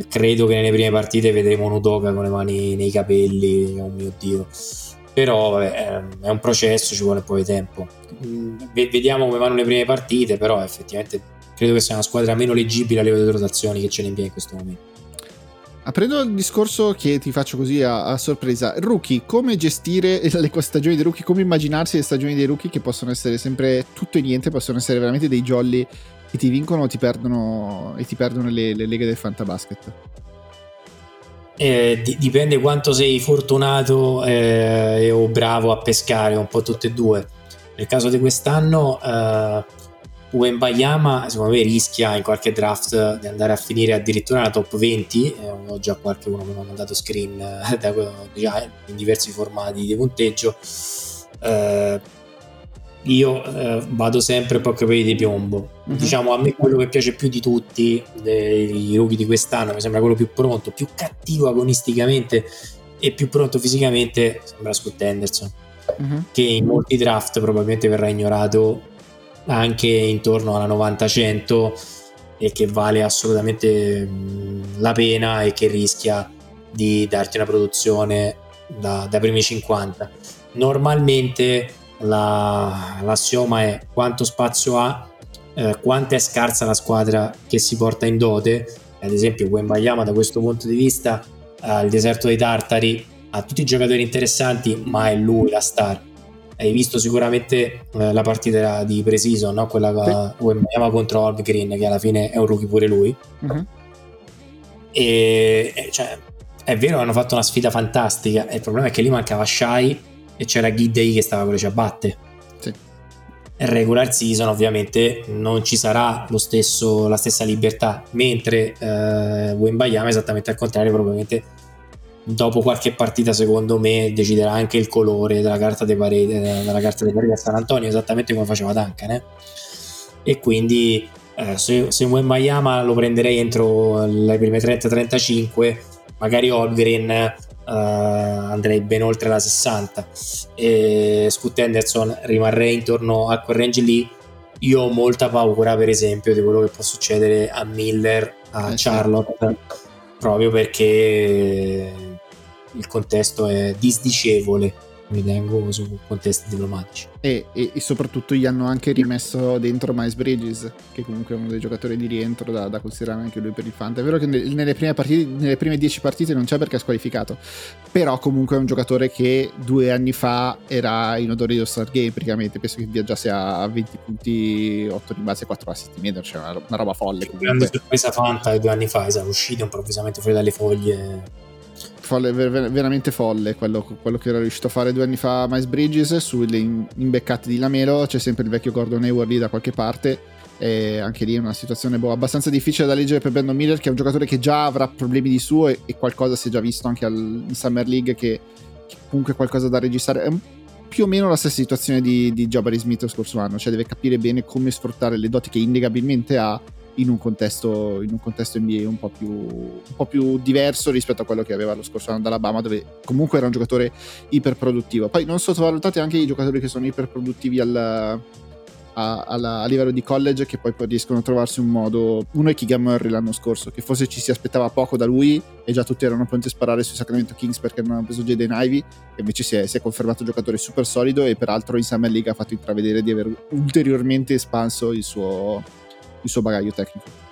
Credo che nelle prime partite vedremo Nudoka con le mani nei capelli, oh mio dio. Però vabbè, è un processo, ci vuole un po' di tempo. Mm, vediamo come vanno le prime partite, però effettivamente credo che sia una squadra meno leggibile a livello di rotazioni che ce ne in questo momento. Aprendo il discorso che ti faccio così a, a, sorpresa, rookie, come gestire <laughs> le stagioni dei rookie, come immaginarsi le stagioni dei rookie che possono essere sempre tutto e niente, possono essere veramente dei jolly che ti vincono o ti perdono, e ti perdono le, le leghe del fantabasket? Eh, di, dipende quanto sei fortunato eh, o bravo a pescare, un po' tutte e due. Nel caso di quest'anno, eh, Wembayama secondo me rischia in qualche draft di andare a finire addirittura nella top 20 eh, ho già qualche uno che mi ha mandato screen eh, da, già in diversi formati di punteggio eh, io eh, vado sempre un po' capelli di piombo mm-hmm. diciamo a me quello che piace più di tutti dei rookie di quest'anno mi sembra quello più pronto più cattivo agonisticamente e più pronto fisicamente sembra Scott Henderson mm-hmm. che in molti draft probabilmente verrà ignorato anche intorno alla 90-100 e che vale assolutamente la pena e che rischia di darti una produzione da, dai primi 50. Normalmente la, l'assioma è quanto spazio ha, eh, quanto è scarsa la squadra che si porta in dote. Ad esempio, Wembayama da questo punto di vista, il deserto dei Tartari ha tutti i giocatori interessanti, ma è lui la star hai visto sicuramente eh, la partita di pre-season, no? quella sì. Wembanyama contro Holmgren, che alla fine è un rookie pure lui. Uh-huh. E, e cioè, è vero, hanno fatto una sfida fantastica. il problema è che lì mancava Shai e c'era Giddey che stava con le ciabatte. Sì. Regular season, ovviamente, non ci sarà stesso, la stessa libertà, mentre eh, Wembayama, esattamente al contrario, probabilmente dopo qualche partita secondo me deciderà anche il colore della carta dei pareti, eh, della carta dei pareti a San Antonio esattamente come faceva Duncan eh? e quindi eh, se, se Wembayama lo prenderei entro le prime 30-35 magari Holgren eh, andrei ben oltre la 60 e Scoot Henderson rimarrei intorno a quel range lì. Io ho molta paura per esempio di quello che può succedere a Miller a eh, Charlotte proprio perché il contesto è disdicevole ritengo su contesti diplomatici. E, e, e, soprattutto gli hanno anche rimesso dentro Miles Bridges che comunque è uno dei giocatori di rientro da, da considerare anche lui per il Fanta è vero che nelle prime, partite, nelle prime 10 partite non c'è perché è squalificato però comunque è un giocatore che due anni fa era in odore di All-Star Game praticamente. Penso che viaggiasse a 20 punti 8 di base 4 assist medio cioè una, una roba folle grande sorpresa Fanta due anni fa è uscito improvvisamente fuori dalle foglie folle, veramente folle quello, quello, che era riuscito a fare due anni fa Miles Bridges sulle imbeccate di Lamelo c'è sempre il vecchio Gordon Hayward lì da qualche parte e anche lì è una situazione boh, abbastanza difficile da leggere per Brandon Miller che è un giocatore che già avrà problemi di suo e, e qualcosa si è già visto anche al, in Summer League che, che comunque qualcosa da registrare. È più o meno la stessa situazione di, di Jabari Smith lo scorso anno cioè deve capire bene come sfruttare le doti che innegabilmente ha in un contesto, in un contesto NBA un po, più, un po' più diverso rispetto a quello che aveva lo scorso anno dall'Alabama, dove comunque era un giocatore iperproduttivo. Poi non sottovalutate anche i giocatori che sono iperproduttivi al, a, a, a, livello di college, che poi, poi, riescono a trovarsi un modo. Uno è Keegan Murray l'anno scorso, che forse ci si aspettava poco da lui e già tutti erano pronti a sparare sui Sacramento Kings perché non hanno preso Jaden Ivy, e invece si è, si è confermato un giocatore super solido e peraltro in Summer League ha fatto intravedere di aver ulteriormente espanso il suo il suo bagaglio tecnico.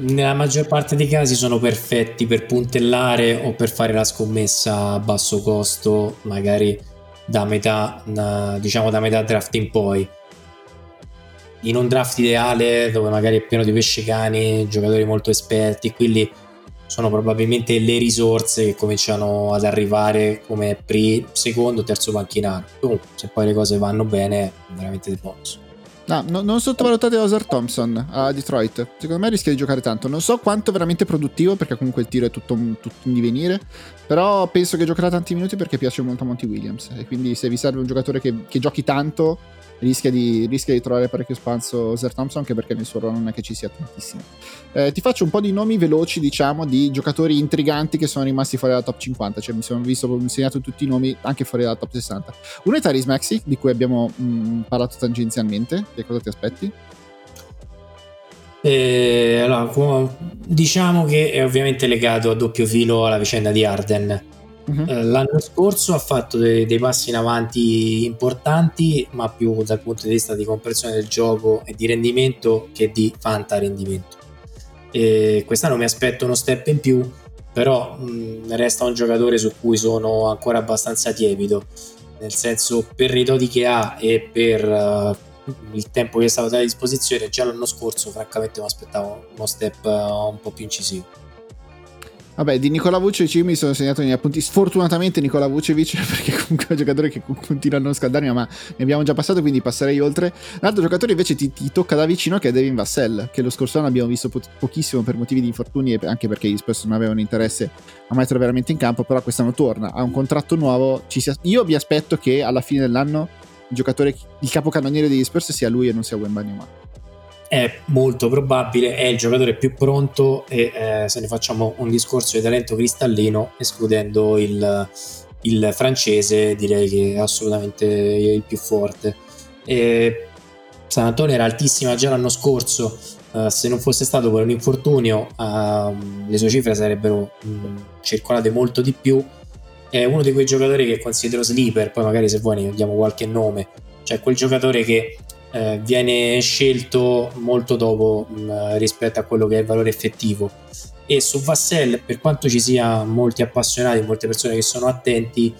Nella maggior parte dei casi sono perfetti per puntellare o per fare la scommessa a basso costo, magari da metà, diciamo da metà draft in poi. In un draft ideale dove magari è pieno di pesce cani, giocatori molto esperti, quindi sono probabilmente le risorse che cominciano ad arrivare come pre, secondo, terzo panchinario. Comunque, se poi le cose vanno bene, veramente di bonus. No, no, non sottovalutate Osar Thompson a Detroit. Secondo me rischia di giocare tanto. Non so quanto veramente produttivo, perché comunque il tiro è tutto, tutto in divenire. Però penso che giocherà tanti minuti perché piace molto a Monty Williams. E quindi se vi serve un giocatore che, che giochi tanto, rischia di, rischia di trovare parecchio spazio Zer Thompson anche perché nel suo ruolo non è che ci sia tantissimo. Eh, ti faccio un po' di nomi veloci, diciamo, di giocatori intriganti che sono rimasti fuori dalla top 50, cioè mi sono visto mi segnato tutti i nomi anche fuori dalla top 60. Uno è Taris Maxi, di cui abbiamo mh, parlato tangenzialmente, che cosa ti aspetti? Eh, allora, diciamo che è ovviamente legato a doppio filo alla vicenda di Arden. Uh-huh. L'anno scorso ha fatto dei, dei, passi in avanti importanti, ma più dal punto di vista di comprensione del gioco e di rendimento che di fanta rendimento. E quest'anno mi aspetto uno step in più, però mh, resta un giocatore su cui sono ancora abbastanza tiepido, nel senso per i doti che ha e per uh, il tempo che è stato a disposizione già l'anno scorso francamente mi aspettavo uno step uh, un po' più incisivo Vabbè, di Nicola Vucevic mi sono segnato nei appunti. Sfortunatamente Nicola Vucevic, <laughs> perché comunque è un giocatore che continua a non scaldarmi, ma ne abbiamo già passato, quindi passerei oltre. Un altro giocatore invece ti, ti tocca da vicino che è Devin Vassell, che lo scorso anno abbiamo visto po- pochissimo per motivi di infortuni e anche perché gli Spurs non avevano interesse a metterlo veramente in campo, però quest'anno torna, ha un contratto nuovo. Sia... Io vi aspetto che alla fine dell'anno il giocatore, il capocannoniere degli Spurs sia lui e non sia Wembanyama è molto probabile, è il giocatore più pronto e eh, se ne facciamo un discorso di talento cristallino, escludendo il, il francese, direi che è assolutamente il più forte. E San Antonio era altissima già l'anno scorso, uh, se non fosse stato per un infortunio uh, le sue cifre sarebbero um, circolate molto di più. È uno di quei giocatori che considero sleeper, poi magari se vuoi ne diamo qualche nome, cioè quel giocatore che eh, viene scelto molto dopo mh, mm, rispetto a quello che è il valore effettivo. E su Vassell, per quanto ci sia molti appassionati, molte persone che sono attenti,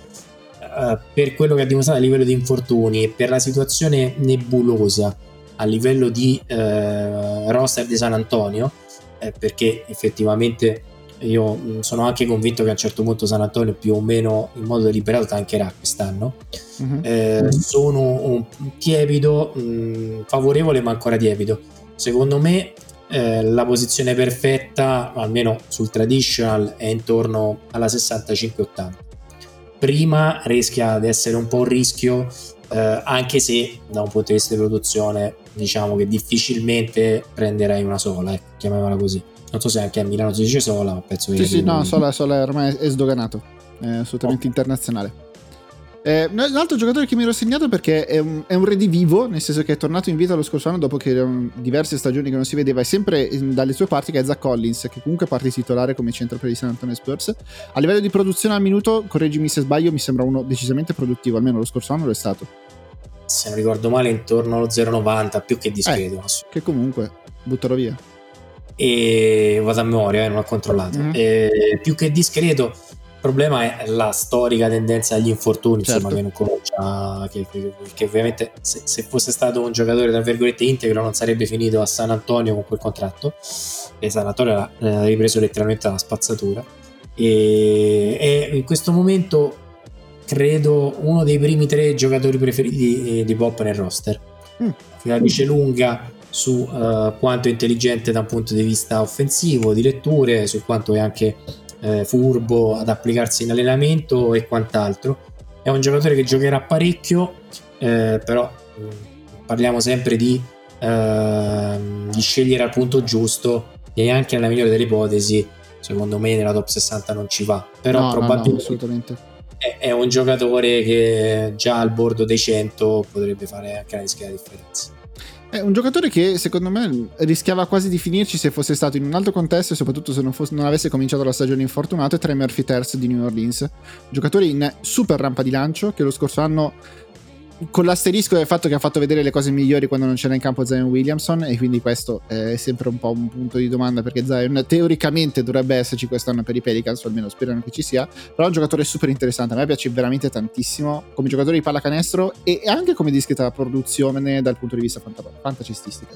eh, per quello che ha dimostrato a livello di infortuni e per la situazione nebulosa a livello di eh, roster di San Antonio, eh, perché effettivamente io mm, sono anche convinto che a un certo punto San Antonio più o meno in modo deliberato tancherà quest'anno. Uh-huh. Eh, sono un tiepido, mh, mm, favorevole ma ancora tiepido. Secondo me eh, la posizione perfetta, almeno sul traditional, è intorno alla 65-80. Prima rischia di essere un po' un rischio, eh, anche se da un punto di vista di produzione diciamo che difficilmente prenderai una sola, eh, chiamiamola così. Non so se anche a Milano si dice Sola, ma penso che... Sì, sì, no, Sola, Sola ormai è sdoganato, è assolutamente okay. internazionale. Eh, un altro giocatore che mi ero segnato perché è un, è un redivivo, nel senso che è tornato in vita lo scorso anno dopo che erano diverse stagioni che non si vedeva, e sempre dalle sue parti, che è Zach Collins, che comunque parte titolare come centro per i San Antonio Spurs. A livello di produzione al minuto, correggimi se sbaglio, mi sembra uno decisamente produttivo, almeno lo scorso anno lo è stato. Se non ricordo male, intorno allo 0,90, più che discreto. Eh, che comunque, butterò via e vado a memoria, eh, non ho controllato. Mm-hmm. E, più che discreto, il problema è la storica tendenza agli infortuni, certo. insomma, che non comincia. Che, che, che ovviamente se, se, fosse stato un giocatore tra virgolette integro, non sarebbe finito a San Antonio con quel contratto. E San Antonio l'ha, l'ha ripreso letteralmente alla spazzatura. E, e, in questo momento credo uno dei primi tre giocatori preferiti di, di Pop nel roster. Mm. La dice lunga su uh, quanto è intelligente da un punto di vista offensivo, di letture, su quanto è anche eh, furbo ad applicarsi in allenamento e quant'altro. È un giocatore che giocherà parecchio, eh, però mm, parliamo sempre di, eh, di, scegliere al punto giusto e anche nella migliore delle ipotesi, secondo me nella top 60 non ci va, però no, probabilmente no, no, è, è, un giocatore che già al bordo dei 100 potrebbe fare anche una discreta differenza. È un giocatore che secondo me rischiava quasi di finirci se fosse stato in un altro contesto e soprattutto se non, fosse, non avesse cominciato la stagione infortunato è tra i Murphy Terz di New Orleans. Giocatore in super rampa di lancio che lo scorso anno con l'asterisco del fatto che ha fatto vedere le cose migliori quando non c'era in campo Zion Williamson e quindi questo è sempre un po' un punto di domanda perché Zion teoricamente dovrebbe esserci quest'anno per i Pelicans o almeno sperano che ci sia però è un giocatore super interessante a me piace veramente tantissimo come giocatore di pallacanestro e anche come discreta produzione dal punto di vista fant- fantacistica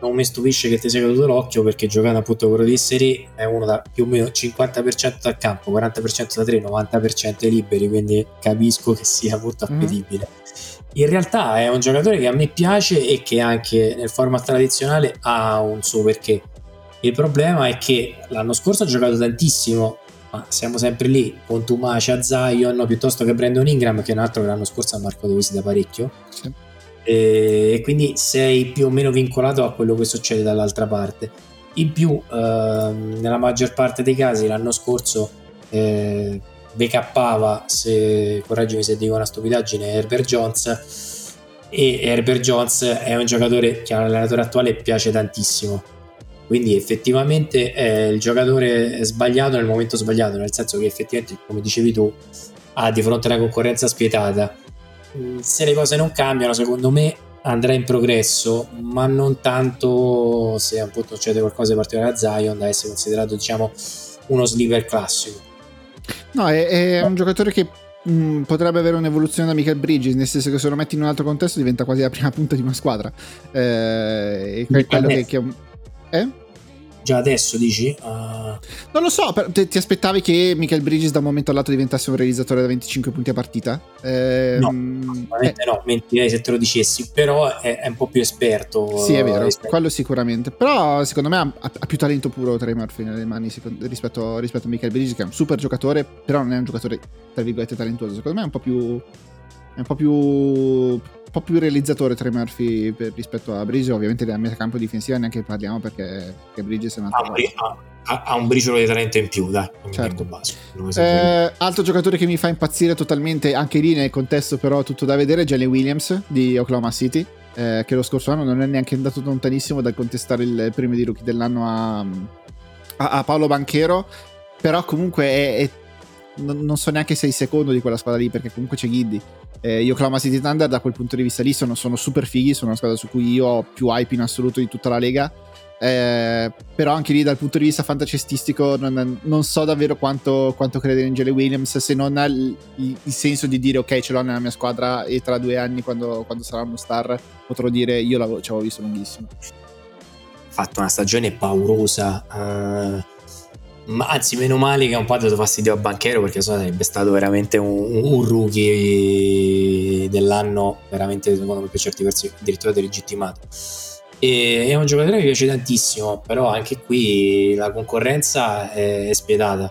non mi stupisce che ti sia caduto l'occhio perché giocando appunto quello di serie è uno da più o meno 50% dal campo 40% da 3 90% liberi quindi capisco che sia molto mhm. appetibile mm in realtà è un giocatore che a me piace e che anche nel format tradizionale ha un suo perché. Il problema è che l'anno scorso ha giocato tantissimo, ma siamo sempre lì con Tumacia, Zion piuttosto che Brandon Ingram, che è un altro che l'anno scorso ha marcato visita parecchio. Sì. e quindi sei più o meno vincolato a quello che succede dall'altra parte. In più, ehm, nella maggior parte dei casi, l'anno scorso eh, backuppava, se correggimi se dico una stupidaggine, Herbert Jones e Herbert Jones è un giocatore che all'allenatore attuale piace tantissimo. Quindi effettivamente è il giocatore sbagliato nel momento sbagliato, nel senso che effettivamente, come dicevi tu, ha di fronte una concorrenza spietata se le cose non cambiano, secondo me andrà in progresso, ma non tanto se appunto succede qualcosa di particolare a Zion da essere considerato diciamo uno sleeper classico. No, è, è un giocatore che mh, mm, potrebbe avere un'evoluzione da Michael Bridges, nel senso che se lo metti in un altro contesto diventa quasi la prima punta di una squadra. Eh, è quello che, che, eh? Già adesso dici? Uh... Non lo so, ti, ti, aspettavi che Michael Bridges da un momento all'altro diventasse un realizzatore da 25 punti a partita? Eh, no, assolutamente eh. no, mentirei se te lo dicessi, però è, è un po' più esperto. Sì, è vero, rispetto. quello sicuramente. Però secondo me ha, ha, più talento puro Trey Murphy nelle mani secondo, rispetto, rispetto, a Michael Bridges, che è un super giocatore, però non è un giocatore, tra virgolette, talentuoso. Secondo me è un po' più... È un po' più po' più realizzatore Trey Murphy per, rispetto a Bridges. Ovviamente della metà campo difensiva neanche parliamo perché, perché Bridges è un altro. Ah, ha, ha, un briciolo di talento in più, dai. Certo. Eh, altro giocatore che mi fa impazzire totalmente, anche lì nel contesto, però tutto da vedere, è Jalen Williams di Oklahoma City. Eh, che lo scorso anno non è neanche andato lontanissimo dal contestare il premio di rookie dell'anno a, a, a Paolo Banchero. Però comunque è, è non, so neanche se è il secondo di quella squadra lì, perché comunque c'è Giddy. Eh, io Oklahoma City Thunder da quel punto di vista lì sono, sono, super fighi, sono una squadra su cui io ho più hype in assoluto di tutta la lega. Eh, però anche lì dal punto di vista fantascistico non, non so davvero quanto, quanto credere in Jelly Williams se non ha il, il, senso di dire ok ce l'ho nella mia squadra e tra due anni quando, quando sarà uno star potrò dire io ci avevo visto lunghissimo ha fatto una stagione paurosa uh ma anzi, meno male che un po' ha dato fastidio a Banchero perché sennò sarebbe stato veramente un, un, rookie dell'anno, veramente secondo me per certi versi addirittura delegittimato. E è un giocatore che mi piace tantissimo, però anche qui la concorrenza è, spietata.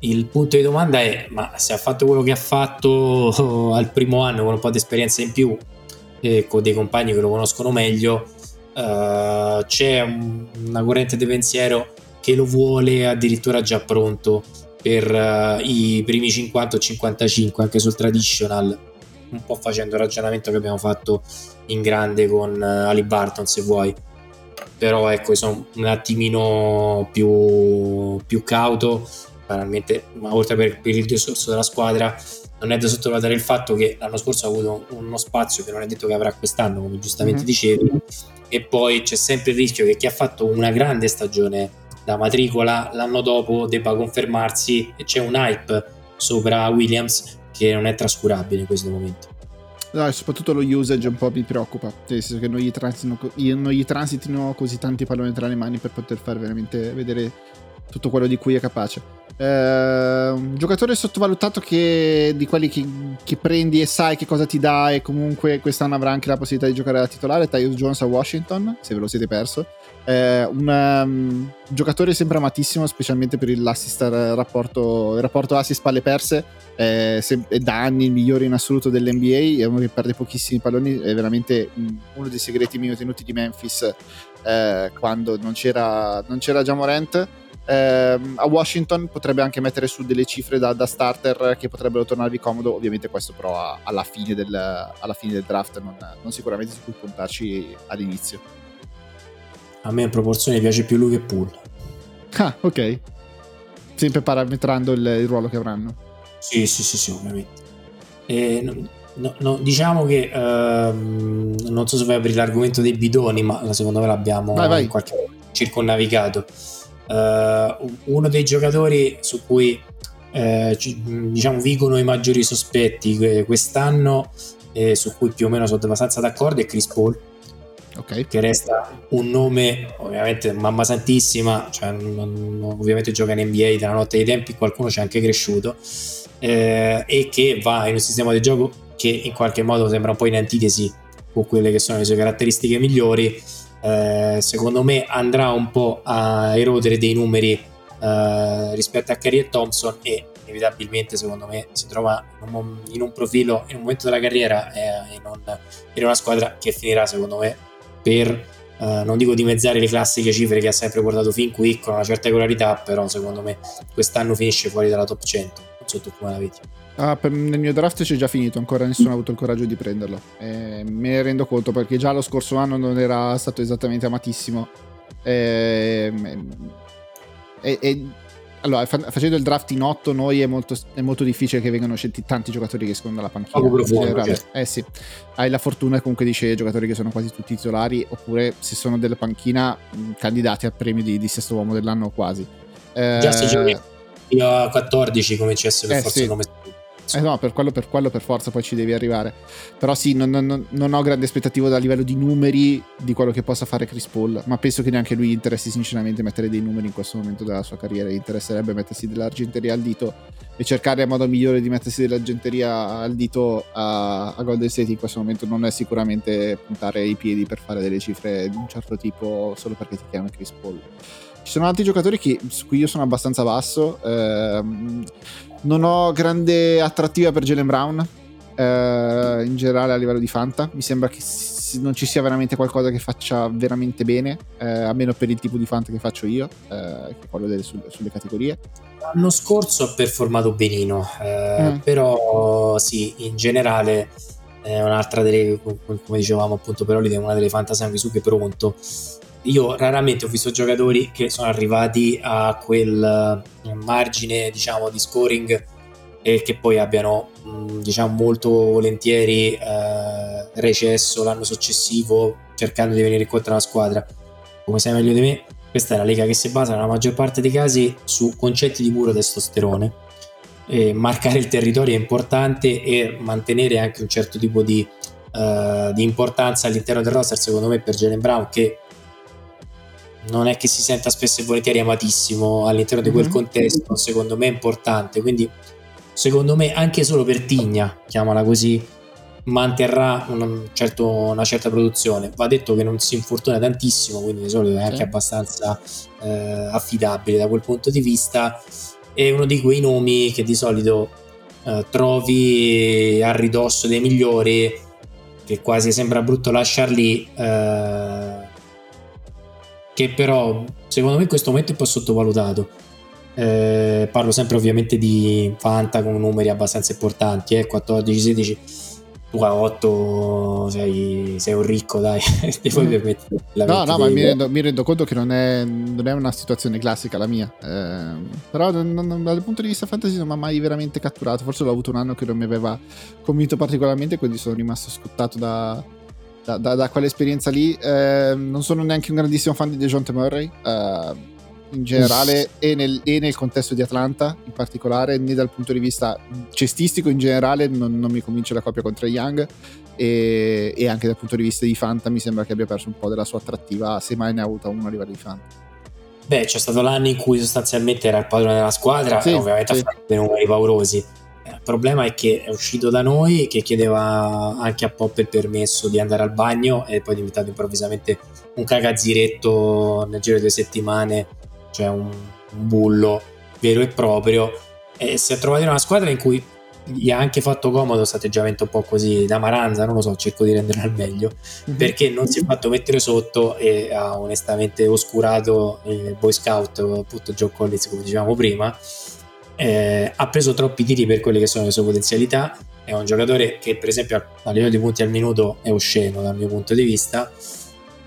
Il punto di domanda è: ma se ha fatto quello che ha fatto <laughs> al primo anno con un po' di esperienza in più e con dei compagni che lo conoscono meglio, uh, c'è un, una corrente di pensiero che lo vuole addirittura già pronto per uh, i primi 50 o 55 anche sul traditional un po' facendo il ragionamento che abbiamo fatto in grande con uh, Ali Barton se vuoi però ecco sono un attimino più, più cauto banalmente ma oltre per, per il discorso della squadra non è da sottovalutare il fatto che l'anno scorso ha avuto uno spazio che non è detto che avrà quest'anno come giustamente mm-hmm. dicevi e poi c'è sempre il rischio che chi ha fatto una grande stagione da matricola l'anno dopo debba confermarsi e c'è un hype sopra Williams che non è trascurabile in questo momento. No, soprattutto lo usage un po' mi preoccupa, nel senso che non gli, transitino, non gli transitino così tanti palloni tra le mani per poter fare veramente vedere tutto quello di cui è capace. Eh, un giocatore sottovalutato che, di quelli che, che, prendi e sai che cosa ti dà e comunque quest'anno avrà anche la possibilità di giocare da titolare, Tyus Jones a Washington, se ve lo siete perso. Eh, un um, giocatore sempre amatissimo, specialmente per l'assist rapporto, il rapporto assist-palle perse. Eh, se, è da anni il migliore in assoluto dell'NBA. È uno che perde pochissimi palloni. È veramente um, uno dei segreti meno tenuti di Memphis eh, quando non c'era, non c'era Jamorant. Eh, a Washington potrebbe anche mettere su delle cifre da, da starter che potrebbero tornarvi comodo. Ovviamente, questo però alla, fine del, alla, fine del, draft, non, non sicuramente su cui puntarci all'inizio. A me in proporzione piace più lui che Pool. Ah, ok. Sempre parametrando il, il ruolo che avranno. Sì, sì, sì, sì, ovviamente. E, no, no, diciamo che ehm, non so se vuoi aprire l'argomento dei bidoni, ma secondo me l'abbiamo vai, vai. in qualche modo circonnavigato. Uh, uno dei giocatori su cui eh, diciamo vigono i maggiori sospetti quest'anno e su cui più o meno sono abbastanza d'accordo è Chris Paul okay. che resta un nome ovviamente mamma santissima, cioè, non, ovviamente gioca in NBA dalla notte dei tempi, qualcuno ci è anche cresciuto eh, e che va in un sistema di gioco che in qualche modo sembra un po' in antitesi con quelle che sono le sue caratteristiche migliori. Eh, secondo me andrà un po' a erodere dei numeri eh, rispetto a Curry e Thompson e inevitabilmente secondo me si trova in un, in un profilo, in un momento della carriera eh, in, un, in, una squadra che finirà secondo me per, eh, non dico dimezzare le classiche cifre che ha sempre portato fin qui con una certa regolarità, però secondo me quest'anno finisce fuori dalla top 100, non so tu come la vedi. Ah, nel mio draft c'è già finito, ancora nessuno ha avuto il coraggio di prenderlo. Eh, me ne rendo conto perché già lo scorso anno non era stato esattamente amatissimo. Eh, e, e, allora, facendo il draft in 8 noi è molto, è molto, difficile che vengano scelti tanti giocatori che escono dalla panchina. Profondo, certo. Eh sì, hai la fortuna comunque di scegliere giocatori che sono quasi tutti titolari oppure se sono della panchina candidati al premio di, di sesto uomo dell'anno quasi. Eh, Già se giochi io a 14 come CS per eh, forza sì. il nome eh no, per quello, per quello, per forza poi ci devi arrivare. Però sì, non, non, non, ho grande aspettativa a livello di numeri di quello che possa fare Chris Paul, ma penso che neanche lui interessi sinceramente mettere dei numeri in questo momento della sua carriera. Gli interesserebbe mettersi dell'argenteria al dito e cercare il modo migliore di mettersi dell'argenteria al dito a, a Golden State in questo momento non è sicuramente puntare i piedi per fare delle cifre di un certo tipo solo perché ti chiama Chris Paul. Ci sono altri giocatori che, su cui io sono abbastanza basso. Ehm, non ho grande attrattiva per Jalen Brown. Eh, in generale a livello di Fanta. Mi sembra che non ci sia veramente qualcosa che faccia veramente bene, eh, almeno per il tipo di Fanta che faccio io, eh, che è quello delle, sulle, sulle categorie. L'anno scorso ha performato benino, eh, mm. però sì, in generale è un'altra delle, come dicevamo appunto per Olide, una delle fantasy che pronto io raramente ho visto giocatori che sono arrivati a quel eh, margine diciamo di scoring e che poi abbiano mm, diciamo molto volentieri eh, recesso l'anno successivo cercando di venire incontro alla squadra. Come sai meglio di me questa è una lega che si basa nella maggior parte dei casi su concetti di puro testosterone. E marcare il territorio è importante e mantenere anche un certo tipo di, uh, di importanza all'interno del roster secondo me per Jalen Brown che non è che si senta spesso e volentieri amatissimo all'interno di quel mm-hmm. contesto, secondo me è importante, quindi secondo me anche solo per Tigna, chiamala così, manterrà un certo, una certa produzione. Va detto che non si infortuna tantissimo, quindi di solito è anche sì. abbastanza eh, affidabile da quel punto di vista. È uno di quei nomi che di solito eh, trovi a ridosso dei migliori, che quasi sembra brutto lasciarli. Eh, che però secondo me in questo momento è un po' sottovalutato. Eh, parlo sempre ovviamente di Fanta con numeri abbastanza importanti, eh, 14-16, tu a 8 sei, sei, un ricco, dai, <laughs> ti puoi mm. permettere. No, no, ma mi rendo, mi rendo, conto che non è, non è, una situazione classica la mia, eh, però non, non, dal punto di vista fantasy non mi ha mai veramente catturato, forse l'ho avuto un anno che non mi aveva convinto particolarmente, quindi sono rimasto scottato da, da, da, da quell'esperienza lì. Eh, non sono neanche un grandissimo fan di DeJounte Murray. Eh, in generale e nel, e nel, contesto di Atlanta in particolare né dal punto di vista cestistico in generale non, non mi convince la coppia contro Young e, e, anche dal punto di vista di Fanta mi sembra che abbia perso un po' della sua attrattiva se mai ne ha avuta uno a livello di Fanta Beh, c'è stato l'anno in cui sostanzialmente era il padrone della squadra sì, e ovviamente sì. ha fatto dei numeri paurosi il problema è che è uscito da noi che chiedeva anche a Pop il permesso di andare al bagno e poi è diventato improvvisamente un cagazziretto nel giro di due settimane, cioè un, un bullo vero e proprio. E si è trovato in una squadra in cui gli ha anche fatto comodo questo atteggiamento un po' così da maranza, non lo so, cerco di renderlo al meglio, mm-hmm. perché non si è fatto mettere sotto e ha onestamente oscurato il Boy Scout, appunto Joe Collins come dicevamo prima, eh, ha preso troppi tiri per quelle che sono le sue potenzialità. È un giocatore che, per esempio, a livello di punti al minuto è osceno dal mio punto di vista.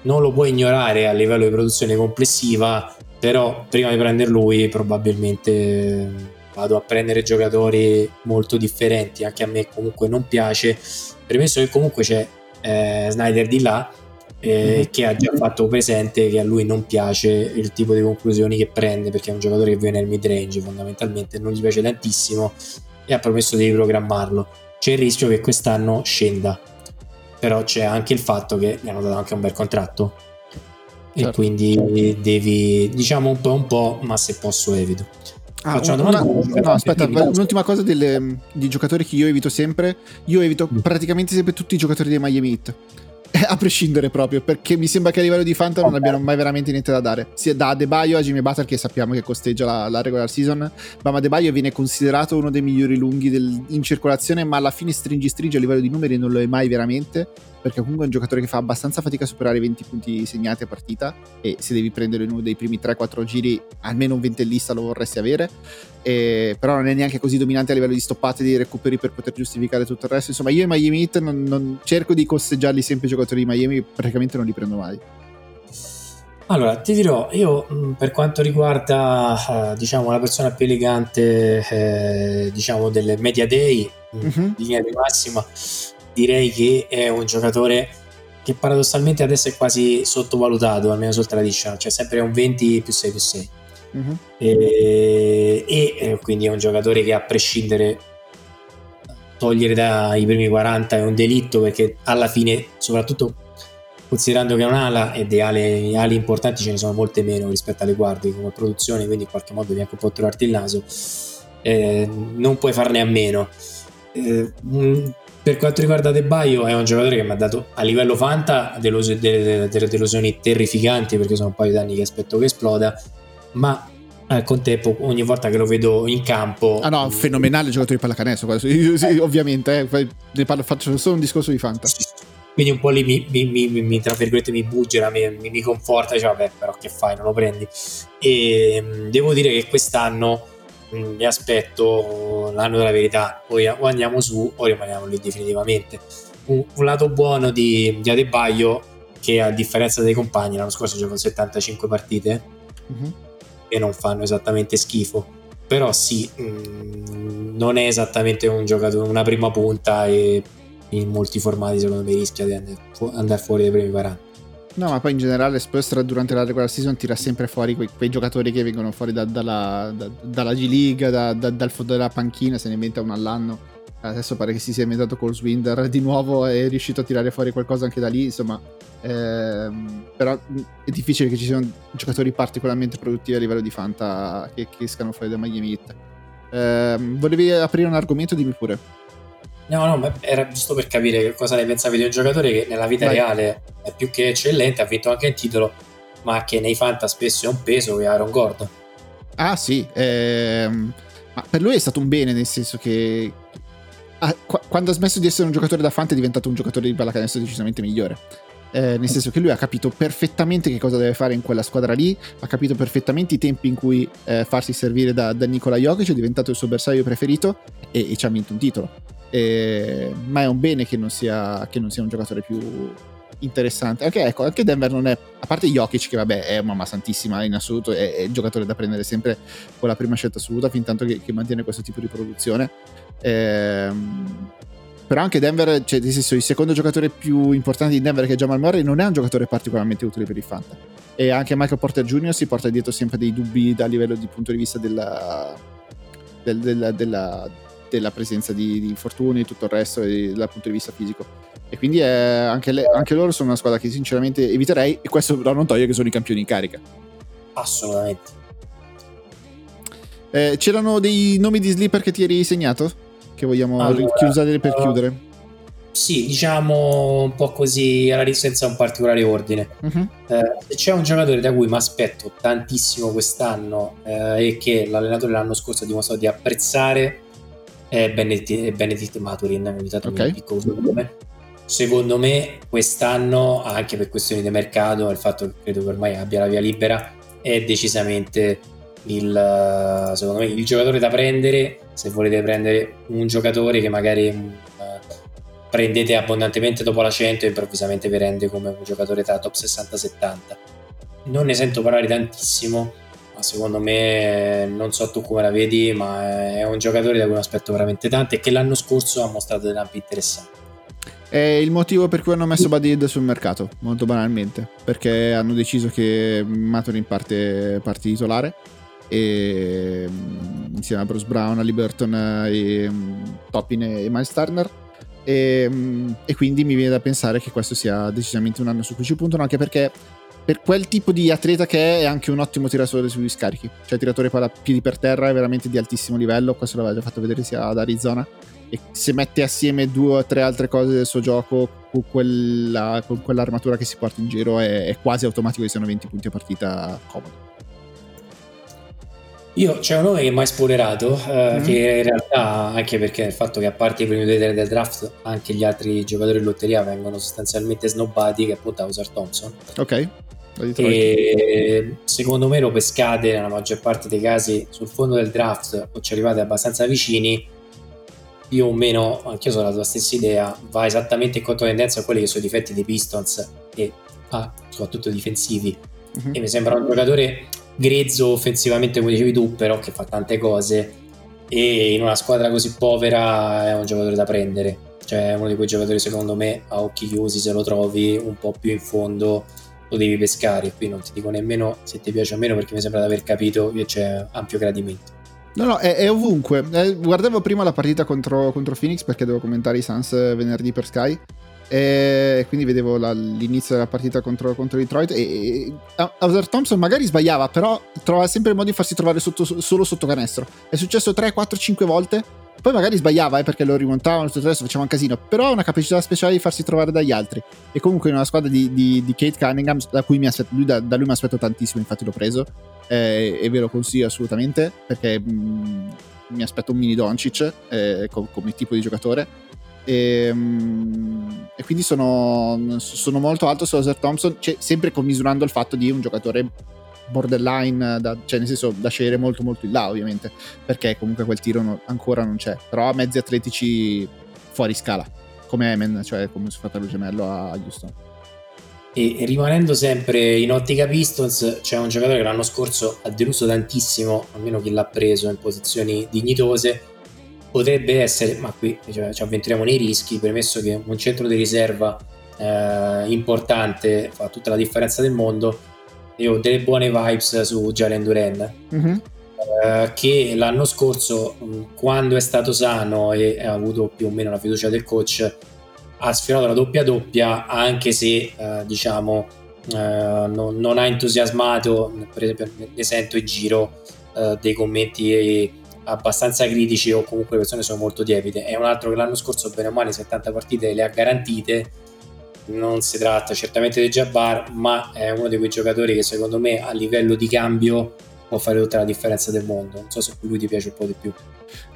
Non lo puoi ignorare a livello di produzione complessiva, però prima di prendere lui, probabilmente vado a prendere giocatori molto differenti. Anche a me, comunque, non piace. Premesso che comunque c'è eh, Snyder di là eh, mhm. che ha già fatto presente che a lui non piace il tipo di conclusioni che prende perché è un giocatore che viene nel mid range fondamentalmente non gli piace tantissimo e ha promesso di riprogrammarlo c'è il rischio che quest'anno scenda però c'è anche il fatto che gli hanno dato anche un bel contratto certo. e quindi devi diciamo un po' un po' ma se posso evito Ah, una, una, no, aspetta, un'ultima cosa delle, di giocatori che io evito sempre. Io evito mm. praticamente sempre tutti i giocatori dei Miami Heat <laughs> a prescindere proprio, perché mi sembra che a livello di Fanta non abbiano mai veramente niente da dare. Sia da Adebayo a Jimmy Butler, che sappiamo che costeggia la, la regular season, ma Adebayo viene considerato uno dei migliori lunghi del, in circolazione, ma alla fine stringi stringi a livello di numeri non lo è mai veramente perché comunque è un giocatore che fa abbastanza fatica a superare i 20 punti segnati a partita e se devi prendere uno dei primi 3-4 giri almeno un ventellista lo vorresti avere e, però non è neanche così dominante a livello di stoppate e di recuperi per poter giustificare tutto il resto insomma io i Miami Heat non, non cerco di costeggiarli sempre i giocatori di Miami praticamente non li prendo mai allora, ti dirò, io per quanto riguarda eh, diciamo la persona più elegante eh, diciamo delle media day, mm-hmm. in linea di massima, direi che è un giocatore che paradossalmente adesso è quasi sottovalutato, almeno sul traditional, cioè sempre un 20 più 6 più 6. Uh-huh. E, e, eh, quindi è un giocatore che a prescindere togliere dai primi 40 è un delitto perché alla fine, soprattutto considerando che è un'ala e di ali, ali importanti ce ne sono molte meno rispetto alle guardie come produzione, quindi in qualche modo devi anche un po' trovarti il naso, eh, non puoi farne a meno. Eh, per quanto riguarda De Baio, è un giocatore che mi ha dato a livello fanta delle, delle delusioni terrificanti perché sono un paio di anni che aspetto che esploda, ma al contempo ogni volta che lo vedo in campo... Ah no, fenomenale giocatore di pallacanestro, sì, sì, ovviamente, eh, ne parlo, faccio solo un discorso di fanta. Quindi un po' lì mi, mi, mi, mi tra virgolette mi buggera, mi, mi, conforta, dice vabbè però che fai, non lo prendi. E devo dire che quest'anno Mm, mi aspetto l'anno della verità, poi o andiamo su o rimaniamo lì definitivamente. Un, un lato buono di, di, Adebaio che a differenza dei compagni l'anno scorso giocò 75 partite uh-huh. E non fanno esattamente schifo, però sì, mm, non è esattamente un giocatore, una prima punta e in molti formati secondo me rischia di andare fuori dai primi 40. No, ma poi in generale Spurs durante la regular season tira sempre fuori quei, quei giocatori che vengono fuori da, dalla, da, dalla, G League, da, dal fondo della panchina, se ne inventa uno all'anno. Adesso pare che si sia inventato col Swinder di nuovo e è riuscito a tirare fuori qualcosa anche da lì, insomma. Ehm, però è difficile che ci siano giocatori particolarmente produttivi a livello di Fanta che, che escano fuori da Miami Heat. Ehm, volevi aprire un argomento? Dimmi pure. No, no, ma era giusto per capire cosa ne pensavi di un giocatore che nella vita Vai. reale è più che eccellente, ha vinto anche il titolo, ma che nei Fanta spesso è un peso, che Aaron Gordon. Ah sì, ehm, ma per lui è stato un bene, nel senso che ah, qu- quando ha smesso di essere un giocatore da Fanta è diventato un giocatore di pallacanestro decisamente migliore. Eh, nel senso che lui ha capito perfettamente che cosa deve fare in quella squadra lì, ha capito perfettamente i tempi in cui eh, farsi servire da, da Nikola Jokic, è diventato il suo bersaglio preferito e, e ci ha vinto un titolo. Eh, ma è un bene che non, sia, che non sia un giocatore più interessante. Anche, ecco, anche Denver non è, a parte Jokic, che vabbè è mamma santissima in assoluto, è, è il giocatore da prendere sempre con la prima scelta assoluta, fin tanto che, che mantiene questo tipo di produzione. Eh, però anche Denver, cioè nel senso il secondo giocatore più importante di Denver che è Jamal Murray non è un giocatore particolarmente utile per il Fanta e anche Michael Porter Jr. si porta dietro sempre dei dubbi dal livello di punto di vista della, del, della, della della presenza di, di, infortuni e tutto il resto dal punto di vista fisico. E quindi è, anche, le, anche, loro sono una squadra che sinceramente eviterei e questo però non toglie che sono i campioni in carica. Assolutamente. Eh, c'erano dei nomi di sleeper che ti eri segnato? Che vogliamo allora, chiudere per chiudere? Sì, diciamo un po' così alla senza un particolare ordine. Uh-huh. Eh, c'è un giocatore da cui mi aspetto tantissimo quest'anno eh, e che l'allenatore l'anno scorso ha dimostrato di apprezzare è Benedict, Benedict Maturin, ogni tanto okay. un piccolo nome. Secondo me quest'anno, anche per questioni di mercato, il fatto che credo che ormai abbia la via libera, è decisamente il, secondo me, il giocatore da prendere se volete prendere un giocatore che magari uh, prendete abbondantemente dopo la 100 e improvvisamente vi rende come un giocatore tra top 60-70. Non ne sento parlare tantissimo, ma secondo me non so tu come la vedi, ma è un giocatore da cui mi aspetto veramente tanto e che l'anno scorso ha mostrato delle lampi interessanti. È il motivo per cui hanno messo Badid sul mercato, molto banalmente, perché hanno deciso che Maturin parte, parte titolare e mm, insieme a Bruce Brown, a Liberton e mm, Toppin e Miles Turner e, mm, e, quindi mi viene da pensare che questo sia decisamente un anno su cui ci puntano anche perché per quel tipo di atleta che è, è anche un ottimo tiratore sugli scarichi. Cioè, tiratore palla piedi per terra è veramente di altissimo livello. Questo l'aveva già fatto vedere sia ad Arizona. E se mette assieme due o tre altre cose del suo gioco con, quella, con quell'armatura che si porta in giro, è, è quasi automatico che siano 20 punti a partita comodo. Io c'è un nome che mai spoilerato, eh, mm. che in realtà, anche perché il fatto che a parte i primi due del draft, anche gli altri giocatori in lotteria vengono sostanzialmente snobbati, che è appunto Hauser Thompson. Ok. E secondo me lo pescate nella maggior parte dei casi sul fondo del draft o ci arrivate abbastanza vicini più o meno anche io sono la tua stessa idea va esattamente in controtendenza a quelli che sono i difetti dei Pistons e ah, soprattutto difensivi mm-hmm. e mi sembra un giocatore grezzo offensivamente come dicevi tu però che fa tante cose. E in una squadra così povera è un giocatore da prendere. Cioè è uno di quei giocatori secondo me a occhi chiusi se lo trovi un po' più in fondo lo devi pescare. Qui non ti dico nemmeno se ti piace o meno perché mi sembra di aver capito che c'è ampio gradimento. No, no, è, è ovunque. Eh, guardavo prima la partita contro, contro, Phoenix perché devo commentare i Suns venerdì per Sky e quindi vedevo la, l'inizio della partita contro, contro Detroit e, e Hauser Thompson magari sbagliava però trova sempre il modo di farsi trovare sotto, solo sotto canestro. È successo 3, 4, 5 volte poi magari sbagliava eh, perché lo rimontavano tutto il resto faceva un casino però ha una capacità speciale di farsi trovare dagli altri. E comunque in una squadra di, di, di Kate Cunningham da cui aspetto, lui, da, da, lui mi aspetto tantissimo infatti l'ho preso eh, e ve lo consiglio assolutamente perché mh, mm, mi aspetto un mini Doncic eh, come, come tipo di giocatore e, ehm, e, quindi sono, sono, molto alto su Ozer Thompson, cioè, sempre commisurando il fatto di un giocatore borderline, da, cioè nel senso da scegliere molto molto in là ovviamente, perché comunque quel tiro no, ancora non c'è, però ha mezzi atletici fuori scala, come Emen, cioè come suo fratello gemello a Houston. E rimanendo sempre in ottica Pistons, c'è un giocatore che l'anno scorso ha deluso tantissimo, almeno chi l'ha preso in posizioni dignitose, potrebbe essere, ma qui cioè, ci avventuriamo nei rischi, premesso che un centro di riserva eh, importante fa tutta la differenza del mondo, io ho delle buone vibes su Jalen Duren, mm-hmm. eh, che l'anno scorso, quando è stato sano e ha avuto più o meno la fiducia del coach, ha sfiorato la doppia doppia, anche se eh, diciamo eh, non, non, ha entusiasmato, per esempio ne sento in giro eh, dei commenti abbastanza critici o comunque le persone sono molto tiepide. È un altro che l'anno scorso, bene o male, 70 partite le ha garantite. Non si tratta certamente di Jabbar, ma è uno di quei giocatori che secondo me a livello di cambio può fare tutta la differenza del mondo. Non so se lui ti piace un po' di più.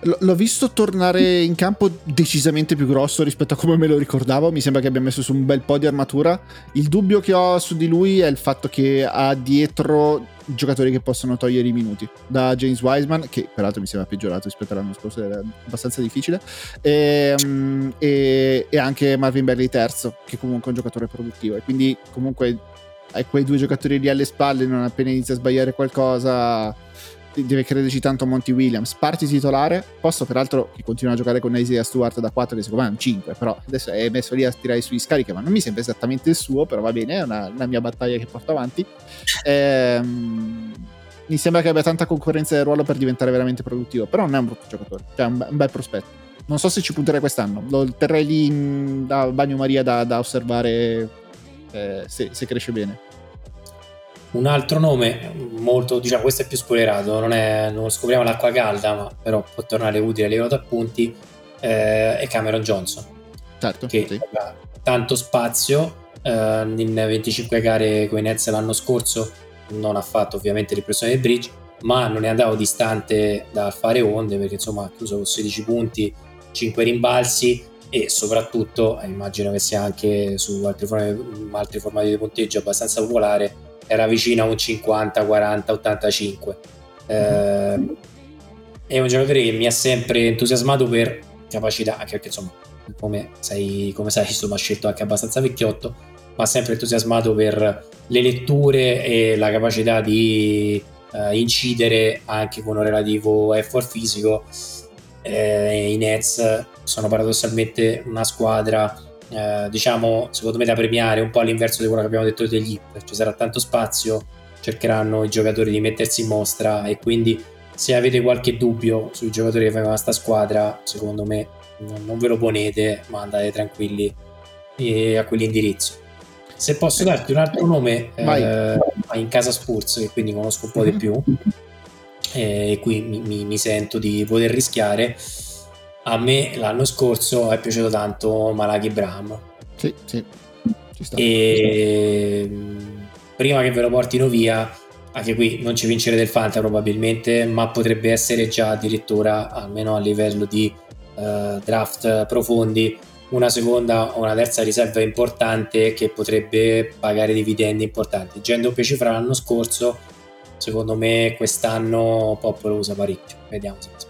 L- l'ho visto tornare in campo decisamente più grosso rispetto a come me lo ricordavo. Mi sembra che abbia messo su un bel po' di armatura. Il dubbio che ho su di lui è il fatto che ha dietro giocatori che possono togliere i minuti. Da James Wiseman, che peraltro mi sembra peggiorato rispetto all'anno scorso, era abbastanza difficile, e, ehm, e, e anche Marvin Bagley terzo, che comunque è un giocatore produttivo. E quindi comunque hai quei due giocatori lì alle spalle, non appena inizia a sbagliare qualcosa deve crederci tanto Monty Williams. Parti titolare, posto peraltro che continua a giocare con Isaiah Stewart da 4, che secondo me è un 5, però adesso è messo lì a tirare sugli scarichi, ma non mi sembra esattamente il suo, però va bene, è una, una mia battaglia che porto avanti. Ehm, mi sembra che abbia tanta concorrenza del ruolo per diventare veramente produttivo, però non è un brutto giocatore, cioè un, un bel prospetto. Non so se ci punterei quest'anno, lo terrei lì in, da bagnomaria da, da osservare eh, se, se cresce bene. Un altro nome molto, diciamo, questo è più spoilerato, non, è, non scopriamo l'acqua calda, ma però può tornare utile a livello di appunti, eh, è Cameron Johnson. Certo, che sì. ha tanto spazio, eh, in 25 gare con i Nets l'anno scorso non ha fatto ovviamente l'impressione del bridge, ma non è andato distante dal fare onde perché insomma ha chiuso con 16 punti, 5 rimbalzi e soprattutto eh, immagino che sia anche su altri formati, altri formati di punteggio abbastanza popolare era vicino a un 50, 40, 85. Eh, è un giocatore che mi ha sempre entusiasmato per capacità, anche perché insomma, come sai, come sai <laughs> insomma, scelto anche abbastanza vecchiotto, ma sempre entusiasmato per le letture e la capacità di eh, incidere anche con un relativo effort fisico. Eh, I Nets sono paradossalmente una squadra eh, diciamo, secondo me da premiare un po' all'inverso di quello che abbiamo detto degli Hip. Ci sarà tanto spazio, cercheranno i giocatori di mettersi in mostra e quindi se avete qualche dubbio sui giocatori che vengono a sta squadra, secondo me non, non ve lo ponete, ma andate tranquilli a quell'indirizzo. Se posso darti un altro nome, eh, in casa Spurs, che quindi conosco un po' di Mhm. più, eh, e qui mi, mi- mi sento di poter rischiare. A me l'anno scorso è piaciuto tanto Malaki Braham. Sì, sì. Ci sta. E mh, prima che ve lo portino via, anche qui non ci vincerete il Fanta probabilmente, ma potrebbe essere già addirittura, almeno a livello di eh, draft profondi, una seconda o una terza riserva importante che potrebbe pagare dividendi importanti. Già in doppia cifra l'anno scorso, secondo me quest'anno Pop lo usa parecchio. Vediamo se.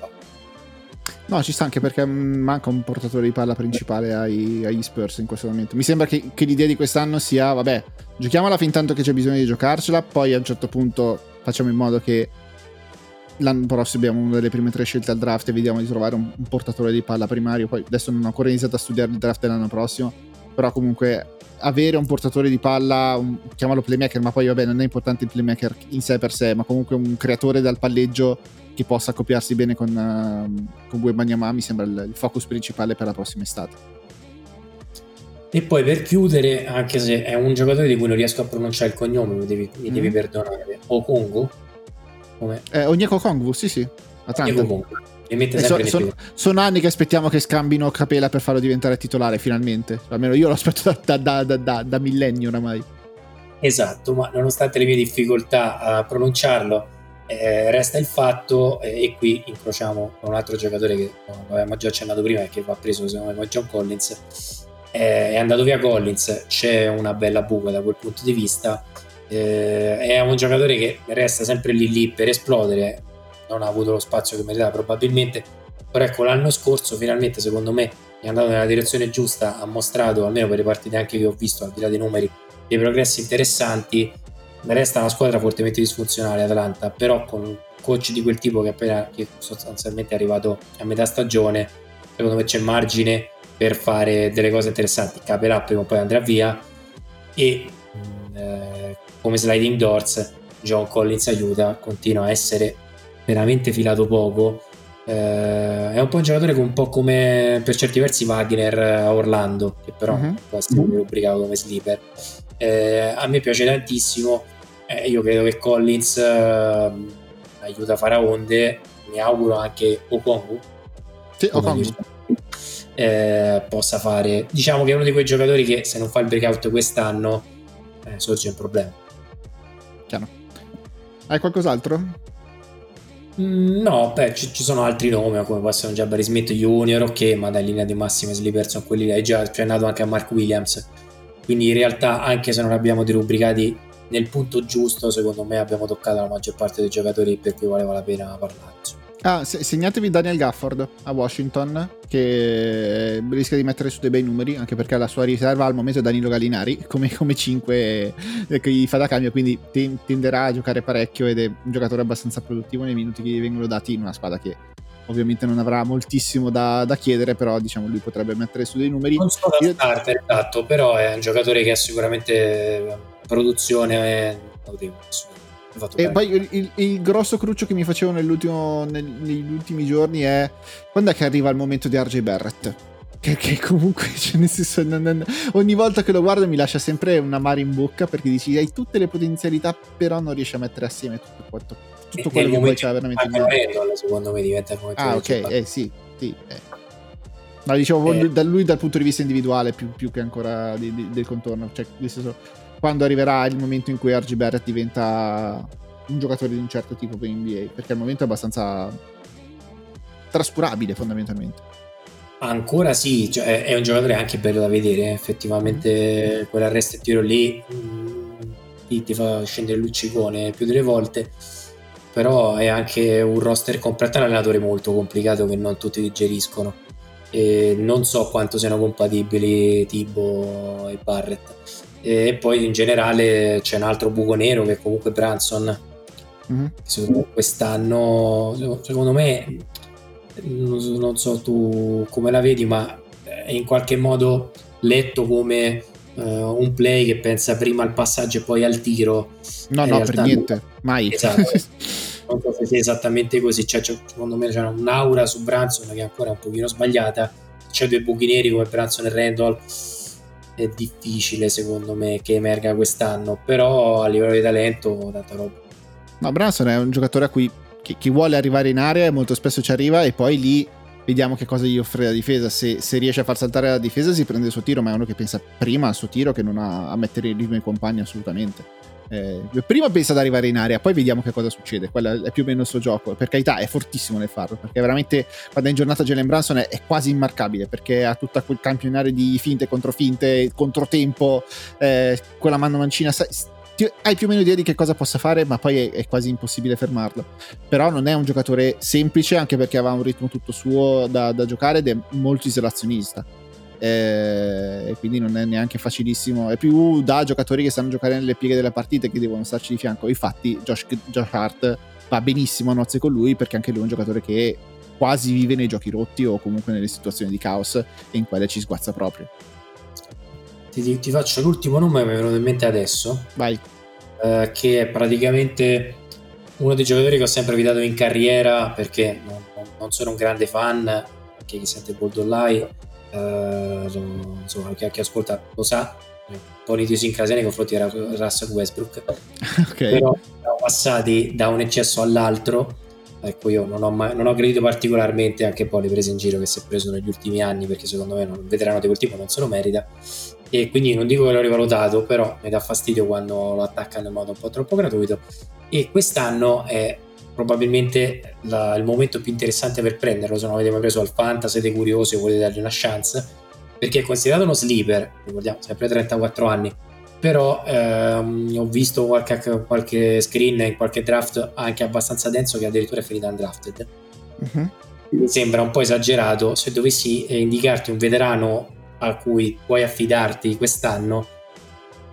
No, ci sta anche perché mm, manca un portatore di palla principale ai- agli Spurs in questo momento. Mi sembra che, che l'idea di quest'anno sia, vabbè, giochiamola fin tanto che c'è bisogno di giocarcela, poi a un certo punto facciamo in modo che l'anno prossimo abbiamo una delle prime tre scelte al draft e vediamo di trovare un, un portatore di palla primario. Poi adesso non ho ancora iniziato a studiare il draft dell'anno prossimo, però comunque avere un portatore di palla, un, chiamalo playmaker, ma poi vabbè non è importante il playmaker in sé per sé, ma comunque un creatore dal palleggio che possa accoppiarsi bene con, uh, con Wembanyama mi sembra il, il focus principale per la prossima estate. E poi per chiudere, anche se è un giocatore di cui non riesco a pronunciare il cognome, mi devi, mi devi Mm. perdonare. Okongo? Come? Eh, Onyeko Kongwu, sì sì, Atlanta. Mi E sempre so- sono, sono anni che aspettiamo che scambino Capela per farlo diventare titolare finalmente. Almeno io lo aspetto da, da, da, da, da millenni oramai. Esatto, ma nonostante le mie difficoltà a pronunciarlo, eh, resta il fatto, eh, e qui incrociamo un altro giocatore che avevamo già accennato prima e che va preso secondo me John Collins. Eh, è andato via Collins, c'è una bella buca da quel punto di vista. Eh, è un giocatore che resta sempre lì lì per esplodere, non ha avuto lo spazio che meritava probabilmente, però ecco l'anno scorso finalmente secondo me è andato nella direzione giusta, ha mostrato almeno per le partite anche che ho visto al di là dei numeri dei progressi interessanti. Resta una squadra fortemente disfunzionale Atlanta, però con un coach di quel tipo che appena che sostanzialmente è arrivato a metà stagione, secondo me c'è margine per fare delle cose interessanti. Capirà prima o poi andrà via e mh, eh, come sliding doors John Collins aiuta, continua a essere veramente filato poco. Eh, è un po' un giocatore che un po' come per certi versi Wagner a Orlando, che però Mhm. può essere rubricato come sleeper. Eh, a me piace tantissimo. eh, io credo che Collins eh, aiuta a fare onde. Mi auguro anche Okongu Sì, dice, eh, possa fare. Diciamo che è uno di quei giocatori che se non fa il breakout quest'anno eh, sorge un problema. Chiaro. Hai qualcos'altro? Mm, No, beh, ci, ci sono altri nomi come essere un Jabari Smith Junior, ok, ma in linea di massima sleeper sono quelli là, è già accennato anche a Mark Williams. Quindi in realtà, anche se non abbiamo derubricati nel punto giusto, secondo me abbiamo toccato la maggior parte dei giocatori per cui valeva la pena parlare. insomma. Ah, se- segnatevi Daniel Gafford a Washington, che rischia di mettere su dei bei numeri, anche perché la sua riserva al momento è Danilo Gallinari, come, come 5 che gli fa da cambio, quindi ten- tenderà a giocare parecchio ed è un giocatore abbastanza produttivo nei minuti che gli vengono dati in una spada che ovviamente non avrà moltissimo da, da chiedere, però diciamo lui potrebbe mettere su dei numeri. Non so da starter, esatto, però è un giocatore che ha sicuramente produzione notevole. E poi il, il- il grosso cruccio che mi facevo nel- negli ultimi giorni è quando è che arriva il momento di RJ Barrett? Che, che comunque, <laughs> cioè, nel senso, non- non- ogni volta che lo guardo mi lascia sempre un amaro in bocca perché dici hai tutte le potenzialità, però non riesci a mettere assieme tutto, quanto, tutto quello che poi c'è veramente manca Randall, secondo me diventa momento Ah, ok, eh sì, sì. eh. No, dicevo Eh. da lui dal punto di vista individuale più, più che ancora di- di- del contorno. Cioè, nel senso, quando arriverà il momento in cui RG Barrett diventa un giocatore di un certo tipo per NBA, perché al momento è abbastanza trascurabile fondamentalmente. Ancora sì, cioè, è- un giocatore anche bello da vedere, eh. effettivamente quell'arresto e tiro lì mm, ti, ti fa scendere il luccicone più delle volte, però è anche un roster completo, un allenatore molto complicato che non tutti digeriscono e non so quanto siano compatibili Tibo e Barrett. E poi in generale c'è un altro buco nero che comunque Branson Mhm. secondo quest'anno secondo me non so, tu come la vedi ma è in qualche modo letto come eh, un play che pensa prima al passaggio e poi al tiro No, no, realtà per niente, mai. Esatto. <laughs> non so se sia esattamente così cioè, c'è- secondo me c'è un'aura su Branson che è ancora un pochino sbagliata c'è due buchi neri come Branson e Randall è difficile secondo me che emerga quest'anno, però a livello di talento tanta roba. No, Branson è un giocatore a cui chi, chi vuole arrivare in area molto spesso ci arriva e poi lì vediamo che cosa gli offre la difesa. Se, se, riesce a far saltare la difesa si prende il suo tiro, ma è uno che pensa prima al suo tiro che non a, a mettere in ritmo i compagni assolutamente. Eh, prima pensa ad arrivare in area, poi vediamo che cosa succede. Quello è più o meno il suo gioco. Per carità, è fortissimo nel farlo. Perché veramente quando è in giornata Jalen Branson è, è quasi immarcabile. Perché ha tutto quel campionario di finte contro finte, controtempo, eh, quella mano mancina. hai più o meno idea di che cosa possa fare, ma poi è, è, quasi impossibile fermarlo. Però non è un giocatore semplice, anche perché aveva un ritmo tutto suo da, da giocare ed è molto isolazionista eh, e quindi non è neanche facilissimo. È più da giocatori che sanno giocare nelle pieghe della partita e che devono starci di fianco. Infatti, Josh, Josh Hart va benissimo a nozze con lui perché anche lui è un giocatore che quasi vive nei giochi rotti o comunque nelle situazioni di caos e in quelle ci sguazza proprio. Ti, ti faccio l'ultimo nome che mi è venuto in mente adesso. Vai. Eh, che è praticamente uno dei giocatori che ho sempre evitato in carriera perché non, non sono un grande fan, anche chi sente Bold Online eh, insomma, chi, chi, ascolta lo sa, un po' di idiosincrasia nei confronti di Russell Westbrook. <laughs> okay. Però siamo passati da un eccesso all'altro. Ecco, io non ho, mai, non ho aggredito particolarmente anche poi le prese in giro che si è preso negli ultimi anni perché secondo me un veterano di quel tipo non se lo merita. E quindi non dico che l'ho rivalutato, però mi dà fastidio quando lo attaccano in modo un po' troppo gratuito. E quest'anno è probabilmente la, il momento più interessante per prenderlo se non avete mai preso al Fantasy, siete curiosi o volete dargli una chance perché è considerato uno sleeper ricordiamo sempre 34 anni. Però ehm, ho visto qualche, qualche, screen in qualche draft anche abbastanza denso che addirittura è finito undrafted. Uh-huh. mi sembra un po' esagerato se dovessi eh, indicarti un veterano a cui puoi affidarti quest'anno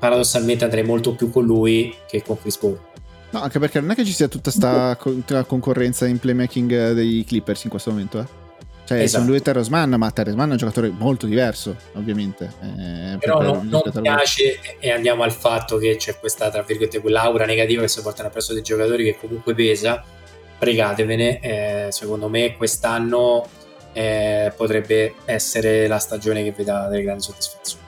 paradossalmente andrei molto più con lui che con Chris Paul No, anche perché non è che ci sia tutta questa concorrenza in playmaking eh, dei Clippers in questo momento, eh. Cioè, esatto. sono lui e Terrence Mann, ma Terrence Mann è un giocatore molto diverso, ovviamente. Eh, Però non, non piace e andiamo al fatto che c'è questa, tra virgolette, quell'aura negativa che si portano appresso dei giocatori che comunque pesa. Pregatevene, eh, secondo me quest'anno eh, potrebbe essere la stagione che vi dà delle grandi soddisfazioni.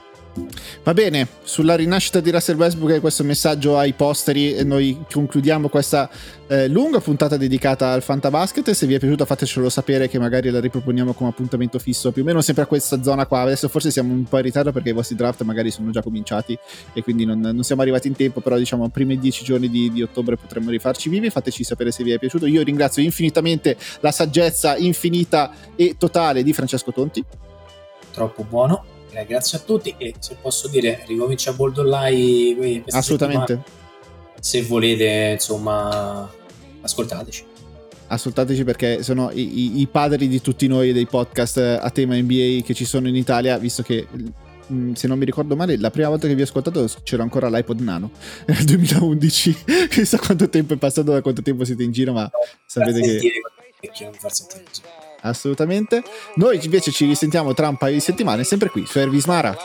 Va bene, sulla rinascita di Russell Westbrook e questo messaggio ai posteri noi concludiamo questa eh, lunga puntata dedicata al Fantabasket. Se vi è piaciuta fatecelo sapere che magari la riproponiamo come appuntamento fisso più o meno sempre a questa zona qua. Adesso forse siamo un po' in ritardo perché i vostri draft magari sono già cominciati e quindi non, non siamo arrivati in tempo, però diciamo primi dieci giorni di, di, ottobre potremmo rifarci vivi. Fateci sapere se vi è piaciuto. Io ringrazio infinitamente la saggezza infinita e totale di Francesco Tonti. Troppo buono eh, grazie a tutti e se posso dire ricomincia Bold Online assolutamente. Se volete insomma ascoltateci. Ascoltateci perché sono i, i, i, padri di tutti noi dei podcast a tema NBA che ci sono in Italia visto che mm, se non mi ricordo male la prima volta che vi ho ascoltato c'era ancora l'iPod Nano <laughs> nel 2011 <laughs> chissà quanto tempo è passato da quanto tempo siete in giro ma no, sapete che assolutamente. Noi invece ci risentiamo tra un paio di settimane, sempre qui su Ervis Mara.